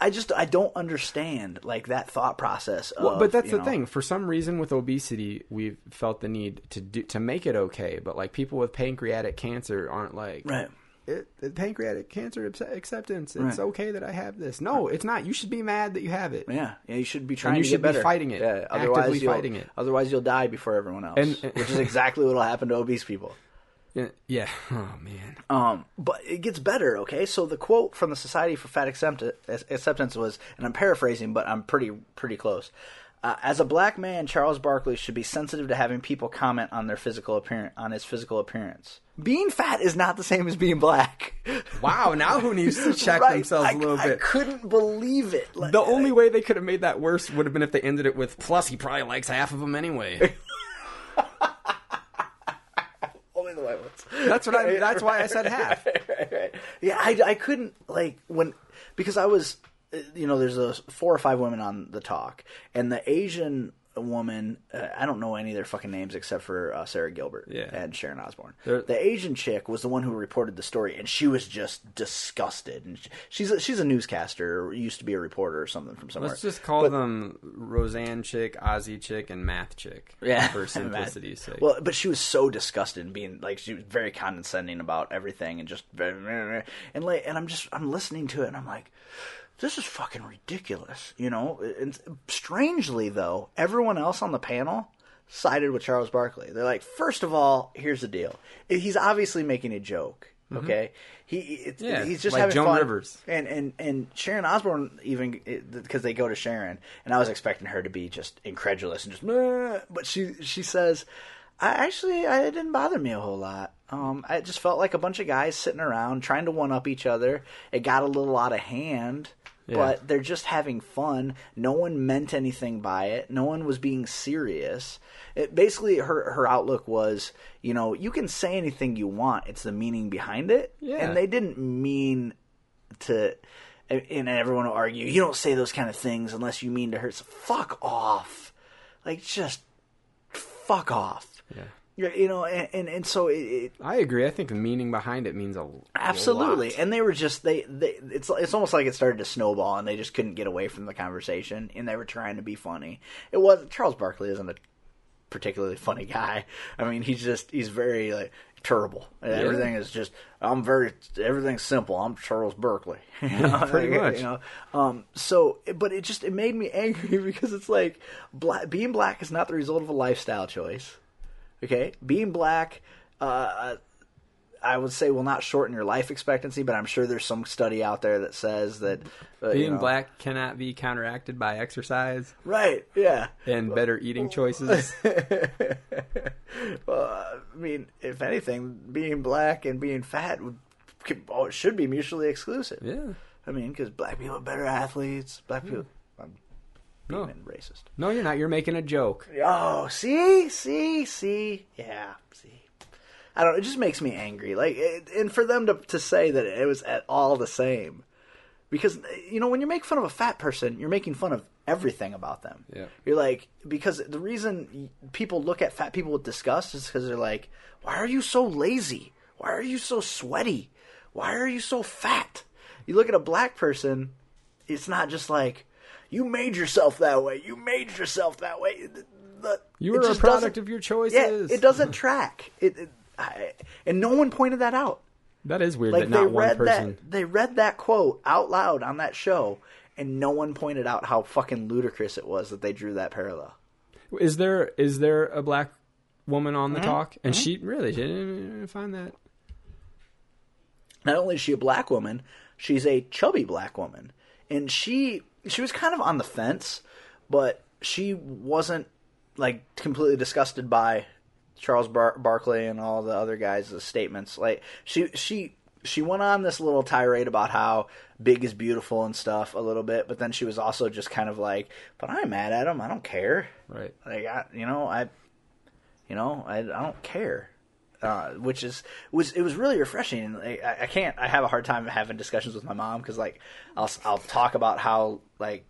I just I don't understand like that thought process. Of, Well, but that's the know- thing. For some reason, with obesity, we've felt the need to do to make it okay. But like people with pancreatic cancer aren't like Right. It, it- pancreatic cancer acceptance. It's Right. okay that I have this. No, it's not. You should be mad that you have it. Yeah, yeah, you should be trying you to should get be better. fighting it, Yeah, otherwise you'll, fighting it. Otherwise, you'll die before everyone else, And- which is exactly what will happen to obese people. Yeah. yeah. Oh man. Um, but it gets better, okay? So the quote from the Society for Fat Accept- Acceptance was, and I'm paraphrasing, but I'm pretty pretty close. Uh, as a black man, Charles Barkley should be sensitive to having people comment on their physical appearance, on his physical appearance. Being fat is not the same as being black. Wow. Now who needs to check Right? themselves I, a little I bit? couldn't believe it. Like, The only way they could have made that worse would have been if they ended it with plus he probably likes half of them anyway. only the white ones. That's what I that's why I said half. Yeah, I, I couldn't like when because I was you know there's a four or five women on the talk and the Asian woman uh, I don't know any of their fucking names except for uh, Sara Gilbert Yeah. and Sharon Osbourne. They're- the Asian chick was the one who reported the story and she was just disgusted and she, she's a, she's a newscaster or used to be a reporter or something from somewhere. Let's just call them Roseanne chick, Ozzy chick, and Math chick. Yeah, For simplicity's sake. Well, but she was so disgusted and being like she was very condescending about everything and just and like and I'm just I'm listening to it and I'm like, this is fucking ridiculous, you know. And strangely though, everyone else on the panel sided with Charles Barkley. They're like, first of all, here's the deal. He's obviously making a joke. Mm-hmm. Okay, he it's, Yeah, he's just like having Joan fun. Rivers. and and and Sharon Osbourne even because they go to Sharon, and I was expecting her to be just incredulous and just, "Meh," but she she says, I actually I it didn't bother me a whole lot. Um, I just felt like a bunch of guys sitting around trying to one up each other. It got a little out of hand. Yeah. But they're just having fun. No one meant anything by it. No one was being serious. It, basically, her her outlook was, you know, you can say anything you want. It's the meaning behind it. Yeah. And they didn't mean to. And everyone will argue, you don't say those kind of things unless you mean to hurt. So fuck off. Like just fuck off. Yeah. You know, and and, and so it, it I agree. I think the meaning behind it means a lot. absolutely, and they were just they, they it's it's almost like it started to snowball, and they just couldn't get away from the conversation, and they were trying to be funny. It was Charles Barkley isn't a particularly funny guy. I mean, he's just he's very like terrible. Everything is just I'm very everything's simple. I'm Charles Barkley. You know? Pretty Like, much. You know? Um. So, but it just it made me angry because it's like black, being black is not the result of a lifestyle choice. Okay, being black. Uh, I would say will not shorten your life expectancy, but I'm sure there's some study out there that says that uh, you Being know- black cannot be counteracted by exercise right? Yeah, and better eating choices. well, I mean, if anything, being black and being fat would could- oh, should be mutually exclusive. yeah. I mean, because black people are better athletes. Black people, being No. racist. No, you're not. You're making a joke. Oh, see, see, see, yeah, see. I don't. It just makes me angry. Like, it, and for them to to say that it was at all the same, because you know when you make fun of a fat person, you're making fun of everything about them. Yeah. You're like because the reason people look at fat people with disgust is because they're like, why are you so lazy? Why are you so sweaty? Why are you so fat? You look at a black person, it's not just like you made yourself that way. You made yourself that way. The- the- You were a product of your choices. yeah, it doesn't track. It, it I, and no one pointed that out. That is weird Like that they not one read person. that they read that quote out loud on that show, and no one pointed out how fucking ludicrous it was that they drew that parallel. Is there is there a black woman on Mm-hmm. the talk? And she really she didn't find that. Not only is she a black woman, she's a chubby black woman, and she she was kind of on the fence, but she wasn't like completely disgusted by Charles Bar- Barkley and all the other guys' statements. Like she she she went on this little tirade about how big is beautiful and stuff a little bit, but then she was also just kind of like, "But I'm mad at him. I don't care. Right. Like I, you know, I, you know, I, I don't care." Uh, which is was it was really refreshing. I, I can't. I have a hard time having discussions with my mom because like I'll I'll talk about how like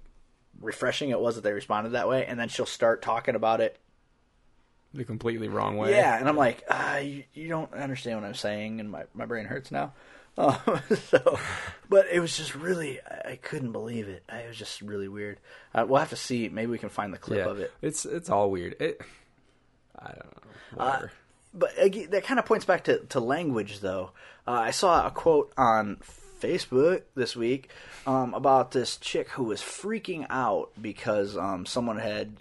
refreshing it was that they responded that way, and then she'll start talking about it The completely wrong way. yeah, and I'm like, ah, you, you don't understand what I'm saying, and my, my brain hurts now. Um, so, but it was just really, I, I couldn't believe it. It was just really weird. Uh, we'll have to see. Maybe we can find the clip Yeah. of it. It's it's all weird. It I don't know. Whatever. But again, that kind of points back to, to language, though. Uh, I saw a quote on Facebook this week um, about this chick who was freaking out because um, someone had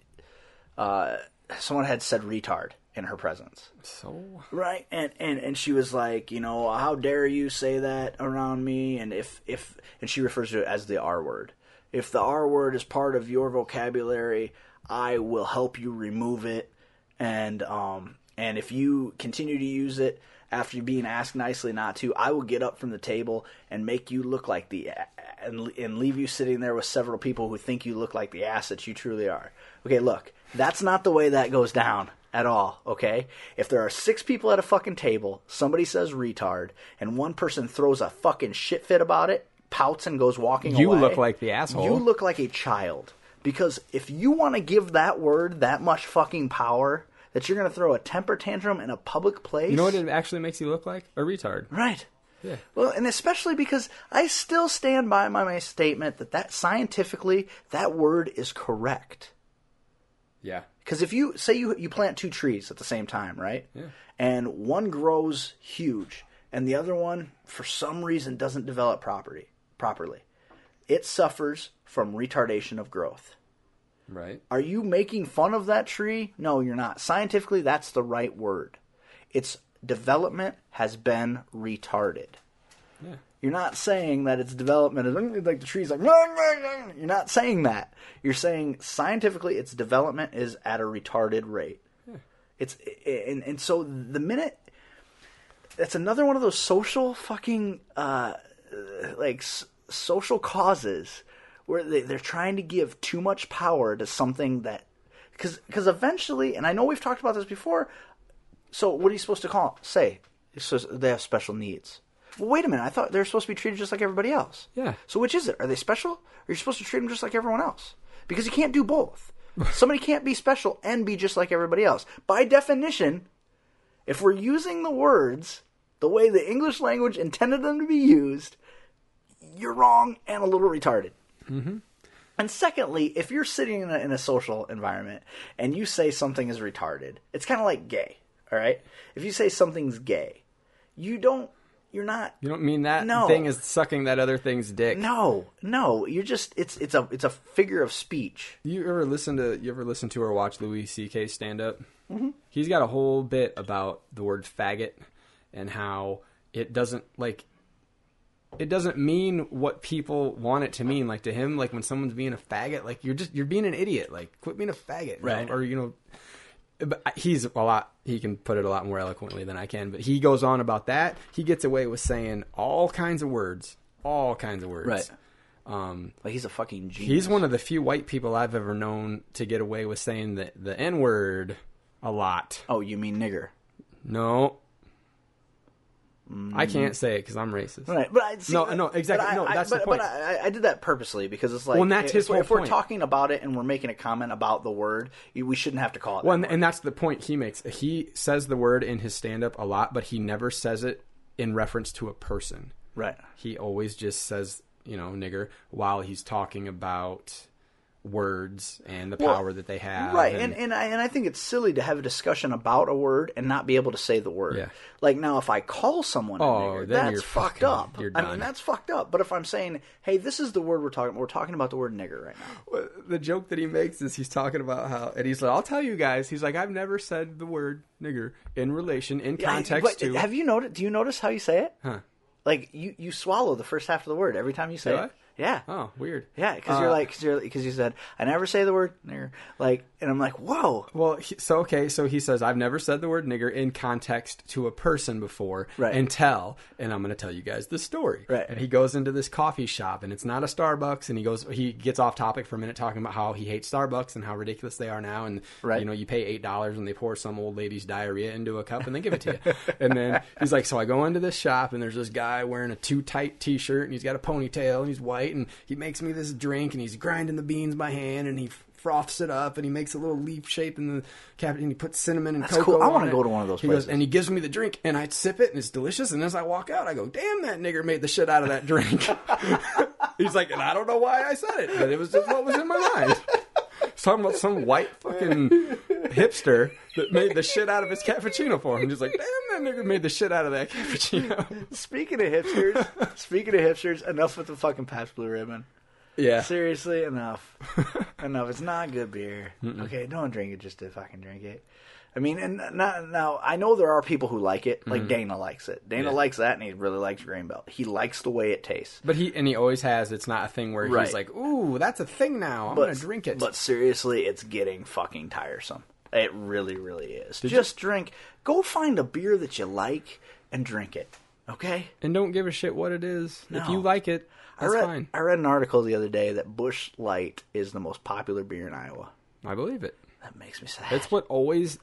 uh, someone had said retard in her presence. so Right, and, and and she was like, you know, how dare you say that around me? And if if and she refers to it as the R word. If the R word is part of your vocabulary, I will help you remove it. And um and if you continue to use it after being asked nicely not to, I will get up from the table and make you look like the and and leave you sitting there with several people who think you look like the ass that you truly are. Okay, look, that's not the way that goes down at all, okay? If there are six people at a fucking table, somebody says retard, and one person throws a fucking shit fit about it, pouts and goes walking You away. look like the asshole. You look like a child. Because if you want to give that word that much fucking power, that you're going to throw a temper tantrum in a public place. you know what it actually makes you look like? A retard. Right. Yeah. Well, and especially because I still stand by my, my statement that that scientifically that word is correct. Yeah. Because if you say you you plant two trees at the same time, right? Yeah. And one grows huge, and the other one, for some reason, doesn't develop property properly, it suffers from retardation of growth. Right. Are you making fun of that tree? No, you're not. Scientifically, that's the right word. It's development has been retarded. Yeah. You're not saying that its development is like the tree's like. You're not saying that. You're saying scientifically its development is at a retarded rate. Yeah. It's and and so the minute that's another one of those social fucking uh, like s- social causes where they, they're trying to give too much power to something that because because eventually and I know we've talked about this before. So what are you supposed to call say? Just they have special needs. Well, wait a minute. I thought they're supposed to be treated just like everybody else. Yeah. So which is it? Are they special? Or are you supposed to treat them just like everyone else? Because you can't do both. Somebody can't be special and be just like everybody else. By definition, if we're using the words the way the English language intended them to be used, you're wrong and a little retarded. Mm-hmm. And secondly, if you're sitting in a, in a social environment and you say something is retarded, it's kind of like gay. All right, if you say something's gay, you don't. You're not. You don't mean that No. thing is sucking that other thing's dick. No, no. You're just. It's it's a it's a figure of speech. You ever listen to you ever listen to or watch Louis C.K. stand up? Mm-hmm. He's got a whole bit about the word faggot and how it doesn't like it doesn't mean what people want it to mean. Like to him, like when someone's being a faggot, like you're just you're being an idiot. Like quit being a faggot, know? Right. Or you know, but he's a lot. He can put it a lot more eloquently than I can. But he goes on about that. He gets away with saying all kinds of words, all kinds of words. Right. Um, Like he's a fucking genius. He's one of the few white people I've ever known to get away with saying the the N word a lot. Oh, you mean nigger? No, I can't say it because I'm racist. Right, but I see, No, no, exactly. but I- No, I- that's but, the point. But I, I did that purposely because it's like, Well, that's if, his whole if we're talking about it and we're making a comment about the word, we shouldn't have to call it. Well, that and, and that's the point he makes. He says the word in his stand up a lot, but he never says it in reference to a person. right. He always just says, you know, nigger while he's talking about words and the Well, power that they have. Right, and and I, and I think it's silly to have a discussion about a word and not be able to say the word. Yeah. Like now, if I call someone a Oh, nigger, that's fucked fucking- up. I mean, that's fucked up. But if I'm saying, hey, this is the word we're talking, we're talking about the word nigger right now. Well, the joke that he makes is he's talking about how, and he's like, "I'll tell you guys." He's like, "I've never said the word nigger in relation, in Yeah, context but to." have you noticed? Do you notice how you say it? Huh. Like you you swallow the first half of the word every time you say Do it. I? Yeah. Oh, weird. Yeah, because you're Uh, like, because you said I never say the word nigger, like, and I'm like, whoa, Well, he, so okay, so he says I've never said the word nigger in context to a person before Right. until, and I'm going to tell you guys the story. Right. And he goes into this coffee shop, and it's not a Starbucks, and he goes, he gets off topic for a minute talking about how he hates Starbucks and how ridiculous they are now, and Right. you know you pay eight dollars and they pour some old lady's diarrhea into a cup and they give it to you, and then he's like, so I go into this shop and there's this guy wearing a too tight T-shirt and he's got a ponytail and he's white and he makes me this drink and he's grinding the beans by hand and he froths it up and he makes a little leaf shape in the cap and he puts cinnamon and That's cocoa cool. I wanna go to one of those he places. Goes, and he gives me the drink and I sip it and it's delicious and as I walk out I go, damn that nigger made the shit out of that drink. he's like, and I don't know why I said it, but it was just what was in my mind. About some white fucking hipster that made the shit out of his cappuccino for him. Just like, damn, that nigga made the shit out of that cappuccino. Speaking of hipsters, speaking of hipsters, enough with the fucking Pabst Blue Ribbon. Yeah. Seriously, enough, enough. It's not good beer. Okay, don't drink it just to fucking drink it. I mean, and not, now I know there are people who like it. Like Dana likes it. Dana Mm-hmm. Yeah. likes that, and he really likes Grain Belt. He likes the way it tastes. But he and he always has. It's not a thing where Right. he's like, "Ooh, that's a thing now. I'm but, gonna drink it." But seriously, it's getting fucking tiresome. It really, really is. Just drink. Go find a beer that you like and drink it. Okay. and don't give a shit what it is. If you like it, that's I read. fine. I read an article the other day that Busch Light is the most popular beer in Iowa. I believe it. That makes me sad. That's what always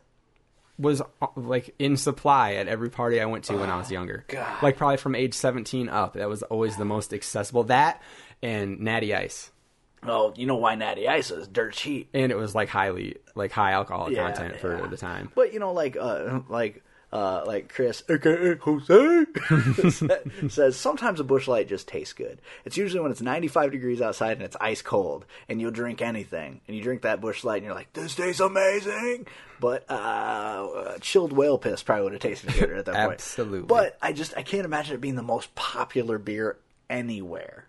was uh, like in supply at every party I went to when I was younger. Oh, God. Like probably from age 17 up. That was always the most accessible. That and Natty Ice. oh, you know why Natty Ice is dirt cheap. And it was like highly like high alcohol Yeah, content for yeah. the time. But you know, like uh, like uh, like Chris, aka Jose, says sometimes a Busch Light just tastes good. It's usually when it's 95 degrees outside and it's ice cold, and you'll drink anything, and you drink that Busch Light, and you're like, this tastes amazing. But uh, chilled whale piss probably would have tasted good at that point. Absolutely. But I just I can't imagine it being the most popular beer anywhere.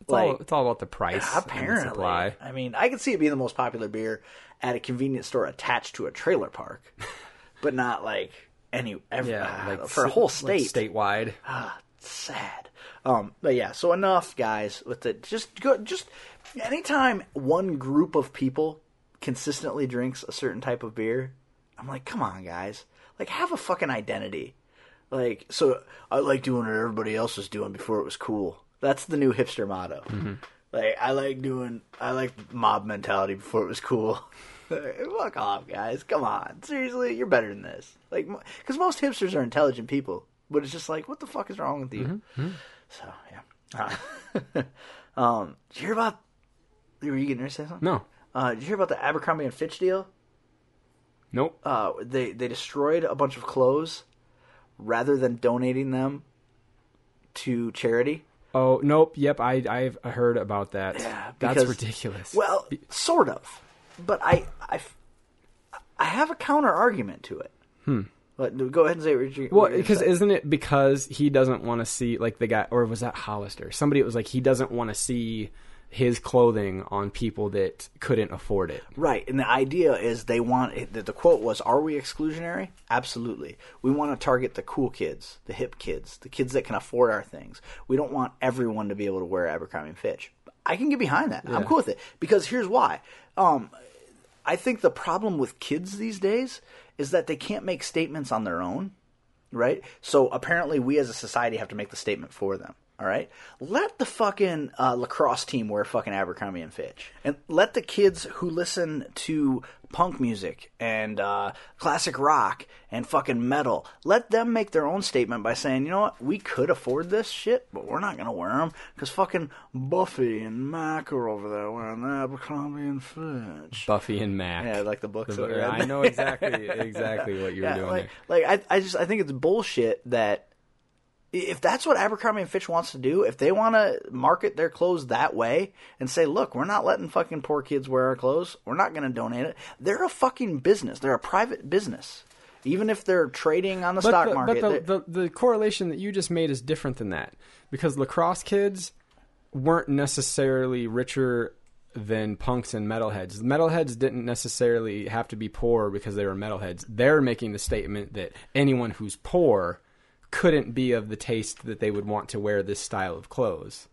It's, all, it's all about the price and the Apparently, supply. I mean, I could see it being the most popular beer at a convenience store attached to a trailer park, but not like any every, Yeah, uh, like for a whole like state. statewide. sad. Um, but yeah, so enough, guys. With it, just go. Just anytime one group of people consistently drinks a certain type of beer, I'm like, come on, guys. Like, have a fucking identity. Like, so I like doing what everybody else was doing before it was cool. That's the new hipster motto. Like, I like doing, I like mob mentality before it was cool. Fuck off, guys. Come on. Seriously, you're better than this. Like, because most hipsters are intelligent people, but it's just like, what the fuck is wrong with you? So yeah. Uh, um, did you hear about? Were you getting ready to say something? No, Uh, did you hear about the Abercrombie and Fitch deal? nope. Uh, they they destroyed a bunch of clothes rather than donating them to charity. oh, nope. Yep, I I've heard about that. Yeah, that's ridiculous. Well, sort of, but I I, I have a counter argument to it. Hmm. But go ahead and say what you. Well, because isn't it because he doesn't want to see like the guy, or was that Hollister? Somebody it was like he doesn't want to see his clothing on people that couldn't afford it. Right, and the idea is they want the, the quote was, "Are we exclusionary? Absolutely. We want to target the cool kids, the hip kids, the kids that can afford our things. We don't want everyone to be able to wear Abercrombie and Fitch." I can get behind that. I'm cool with it because here's why. Um, I think the problem with kids these days is that they can't make statements on their own right? So apparently, we as a society have to make the statement for them. All right, let the fucking uh, lacrosse team wear fucking Abercrombie and Fitch, and let the kids who listen to punk music and uh, classic rock and fucking metal let them make their own statement by saying, you know what, we could afford this shit, but we're not gonna wear them because fucking Buffy and Mac are over there wearing Abercrombie and Fitch. Buffy and Mac. Yeah, like the books. The-. I know exactly exactly what you were Yeah, doing. like, there. like I, I just I think it's bullshit that if that's what Abercrombie and Fitch wants to do, if they want to market their clothes that way and say, "Look, we're not letting fucking poor kids wear our clothes. We're not going to donate it." They're a fucking business. They're a private business. Even if they're trading on the stock the, market, But the, the, the correlation that you just made is different than that because lacrosse kids weren't necessarily richer than punks and metalheads. Metalheads didn't necessarily have to be poor because they were metalheads. They're making the statement that anyone who's poor couldn't be of the taste that they would want to wear this style of clothes.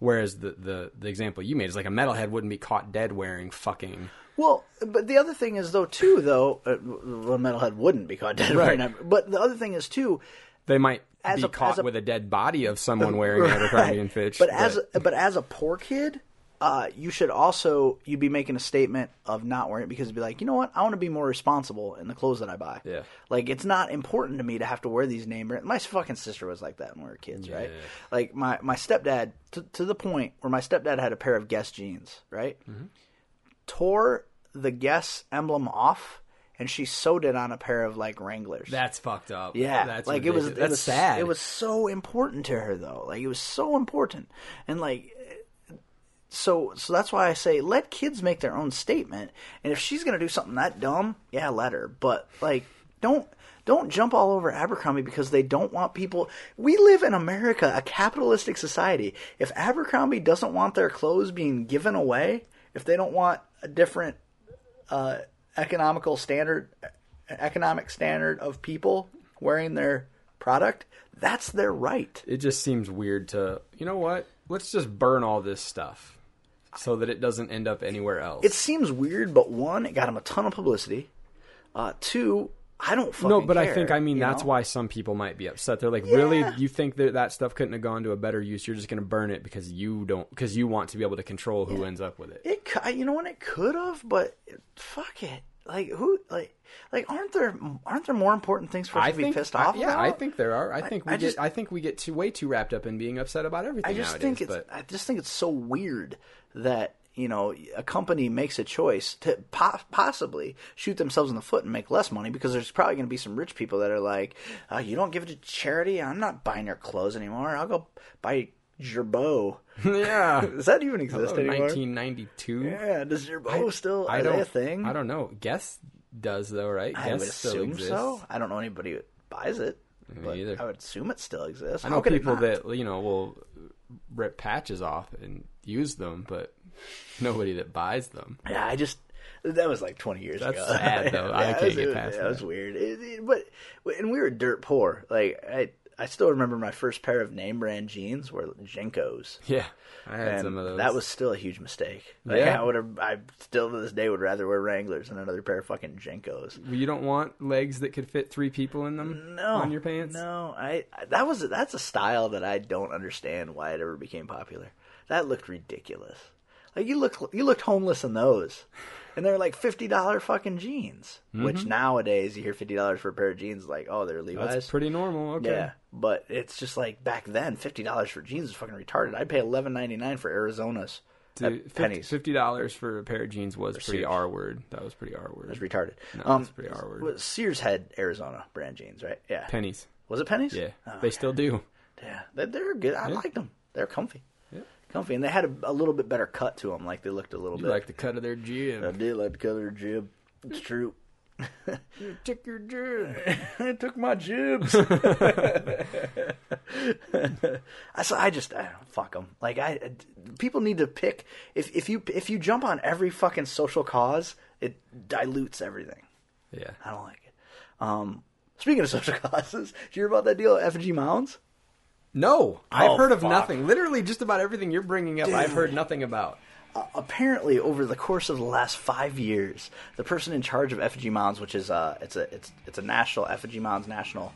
Whereas the, the, the example you made is like a metalhead wouldn't be caught dead wearing fucking Well, but the other thing is though too though, uh, well, metalhead wouldn't be caught dead Right. right now. But the other thing is too, they might As be a- caught a- with a dead body of someone wearing Abercrombie and Fitch. But as a, but as a poor kid, uh, you should also you'd be making a statement of not wearing it because you'd be like, you know what, I want to be more responsible in the clothes that I buy. Yeah. Like it's not important to me to have to wear these name brands. My fucking sister was like that when we were kids, right? Like my my stepdad to to the point where my stepdad had a pair of Guess jeans, right? Mm-hmm. Tore the Guess emblem off. And she sewed it on a pair of like Wranglers. That's fucked up. Yeah, that's like it was. ridiculous. It That's was sad. It was so important to her, though. Like it was so important, and like, so so that's why I say let kids make their own statement. And if she's gonna do something that dumb, yeah, let her. But like, don't don't jump all over Abercrombie because they don't want people. We live in America, a capitalistic society. If Abercrombie doesn't want their clothes being given away, if they don't want a different uh, economical standard, economic standard of people wearing their product, that's their right. it just seems weird to you know what? Let's just burn all this stuff so that it doesn't end up anywhere else. It seems weird, but one, it got him a ton of publicity. Uh, two, I don't fucking no, but I think I mean that's know? why some people might be upset. They're like, really, you think that that stuff couldn't have gone to a better use? You're just going to burn it because you don't because you want to be able to control who ends up with it. it. You know what? It could have, but fuck it. Like who? Like like aren't there aren't there more important things for us I to be think, pissed I- off yeah, about? I think there are. I think we I get. just- I think we get too way too wrapped up in being upset about everything. I just nowadays, think it's but I just think it's so weird that you know a company makes a choice to po- possibly shoot themselves in the foot and make less money because there's probably going to be some rich people that are like, uh, you don't give it to charity, I'm not buying your clothes anymore. I'll go buy Girbaud. yeah. Does that even exist Hello, anymore? 1992. Yeah, does Girbaud still I are don't. they a thing? I don't know. Guess does though, right? I Guess would assume so. I don't know anybody who buys it. but either. I would assume it still exists. I know people that you know will rip patches off and use them, but nobody that buys them. Yeah, I just That was like 20 years That's ago. sad, though. I can't was- get it- past That was weird. It- it- but and we were dirt poor. Like I, I still remember my first pair of name brand jeans were JNCOs. Yeah, I had And some of those. that was still a huge mistake. Like, Yeah. I would have. I still to this day would rather wear Wranglers than another pair of fucking JNCOs. You don't want legs that could fit three people in them No, on your pants. No, I that was that's a style that I don't understand why it ever became popular. That looked ridiculous. Like you looked you looked homeless in those, and they're like fifty dollar fucking jeans. Which nowadays you hear fifty dollars for a pair of jeans, like oh they're Levi's. That's pretty normal. Okay. Yeah, but it's just like back then, fifty dollars for jeans is fucking retarded. I'd pay eleven ninety nine for Arizona's Dude, fifty- pennies. Fifty dollars for a pair of jeans was pretty Sears. R word. That was pretty R word. That's retarded. No, um, that's pretty R word. Sears had Arizona brand jeans, right? Yeah. Pennies. Was it pennies? Yeah, Oh, they still do. Yeah, they, they're good. I Yeah. liked them. They're comfy. Comfy, and they had a, a little bit better cut to them. Like they looked a little You bit. like the cut of their jib. I did like the color of their jib. It's true. You tick your jib. I took my jibs. I so I just I don't fuck them. Like I, people need to pick. If if you if you jump on every fucking social cause, it dilutes everything. Yeah. I don't like it. Um, speaking of social causes, did you hear about that deal at Effigy Mounds? No, I've Oh, heard of fuck. nothing. Literally, just about everything you're bringing up, I've heard nothing about. apparently over the course of the last five years, the person in charge of effigy mounds, which is uh, it's a it's it's a national effigy mounds national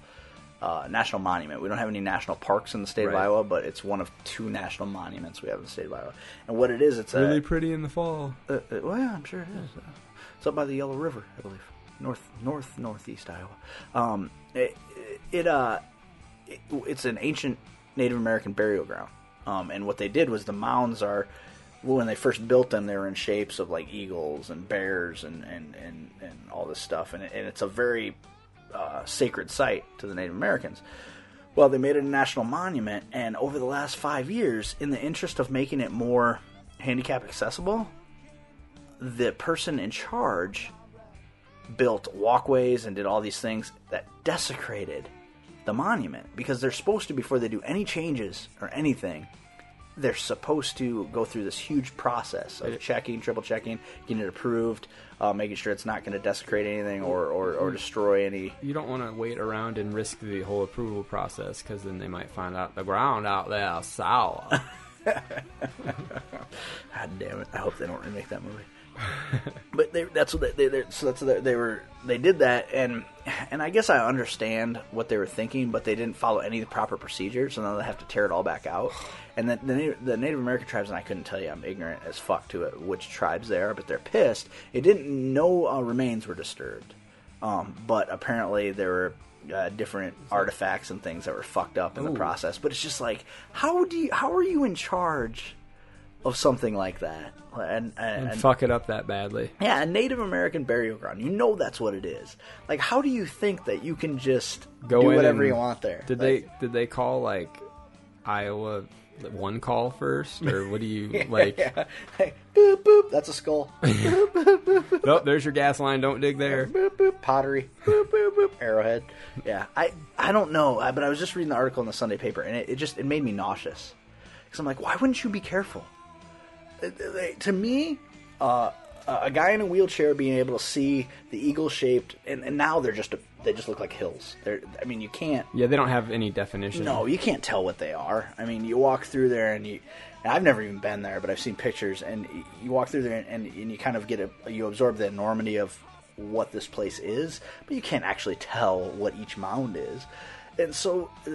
uh, national monument. We don't have any national parks in the state of Iowa, but it's one of two national monuments we have in the state of Iowa. And what it is, it's Really a pretty in the fall. uh, uh, well, yeah, I'm sure it is. Uh, it's up by the Yellow River, I believe, north north northeast Iowa. Um, it, it uh, it, it's an ancient Native American burial ground. Um, and what they did was the mounds are when they first built them, they were in shapes of like eagles and bears and and and, and all this stuff, and, it, and it's a very uh, sacred site to the Native Americans. Well, they made it a national monument, and over the last five years, in the interest of making it more handicap accessible, the person in charge built walkways and did all these things that desecrated the monument because they're supposed to before they do any changes or anything they're supposed to go through this huge process of checking triple checking getting it approved uh, making sure it's not going to desecrate anything or, or, or destroy any You don't want to wait around and risk the whole approval process because then they might find out the ground out there is sour. God damn it! I hope they don't remake that movie. but they, that's what they, they, so that's what they were. They did that, and and I guess I understand what they were thinking, but they didn't follow any of the proper procedures, so now they have to tear it all back out. And then the, Native- the Native American tribes, and I couldn't tell you, I'm ignorant as fuck to it, which tribes they are, but they're pissed. It didn't. No uh, remains were disturbed, um, but apparently there were. Uh, different artifacts and things that were fucked up in the process, but it's just like, how do you, how are you in charge of something like that. And, and, and fuck it up that badly. yeah, a Native American burial ground. You know that's what it is. Like, how do you think that you can just Go do whatever you want there? Did Like, they did they call like Iowa one call first or what do you like? Hey, boop boop. That's a skull. Nope, there's your gas line. Don't dig there. boop boop. Pottery. Boop boop boop. Arrowhead. Yeah, I I don't know, but I was just reading the article in the Sunday paper, and it, it just it made me nauseous because I'm like, why wouldn't you be careful? To me, uh, a guy in a wheelchair being able to see the eagle shaped, and, and now they're just a, they just look like hills. They're, I mean, you can't Yeah, they don't have any definition. No, you can't tell what they are. I mean, you walk through there and you. And I've never even been there, but I've seen pictures, and you walk through there and, and you kind of get a you absorb the enormity of what this place is, but you can't actually tell what each mound is. And so, uh,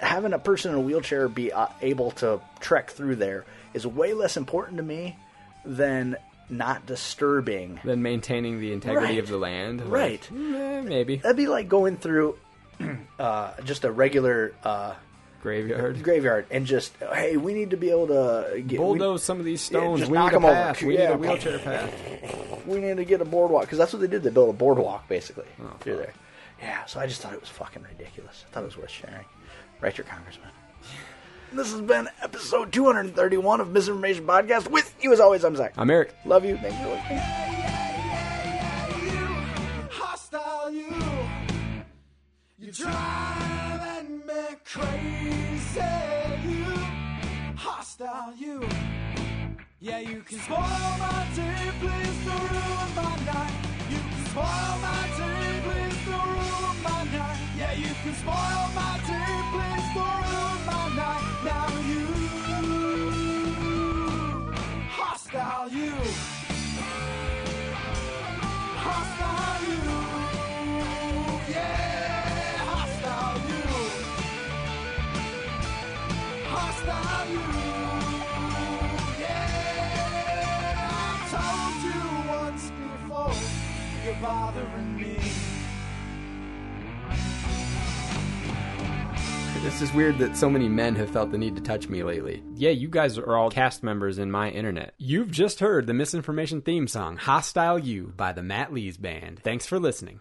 having a person in a wheelchair be uh, able to trek through there is way less important to me than not disturbing. than maintaining the integrity Right. of the land. like, Right. eh, maybe That'd be like going through uh, just a regular. Uh, graveyard. graveyard and just hey we need to be able to get we- Bulldoze some of these stones. just we knock need a 'em over. path. We Yeah. need a wheelchair path. we need to get a boardwalk because that's what they did they built a boardwalk basically Oh, through there yeah so i just thought it was fucking ridiculous i thought it was worth sharing write your congressman this has been episode 231 of misinformation podcast with you as always i'm zach I'm Eric. love you thanks for listening hostile you. You're driving me crazy, you. Hostile you. Yeah, you can spoil my day, please don't ruin my night. You can spoil my day, please don't ruin my night. Yeah, you can spoil my day, please don't ruin hostile you, hostile you, yeah, hostile you, hostile you. Yeah, I told you once before, you're bothering me. It's is weird that so many men have felt the need to touch me lately. Yeah, you guys are all cast members in my internet. You've just heard the misinformation theme song, Hostile You, by the Matt Lees Band. Thanks for listening.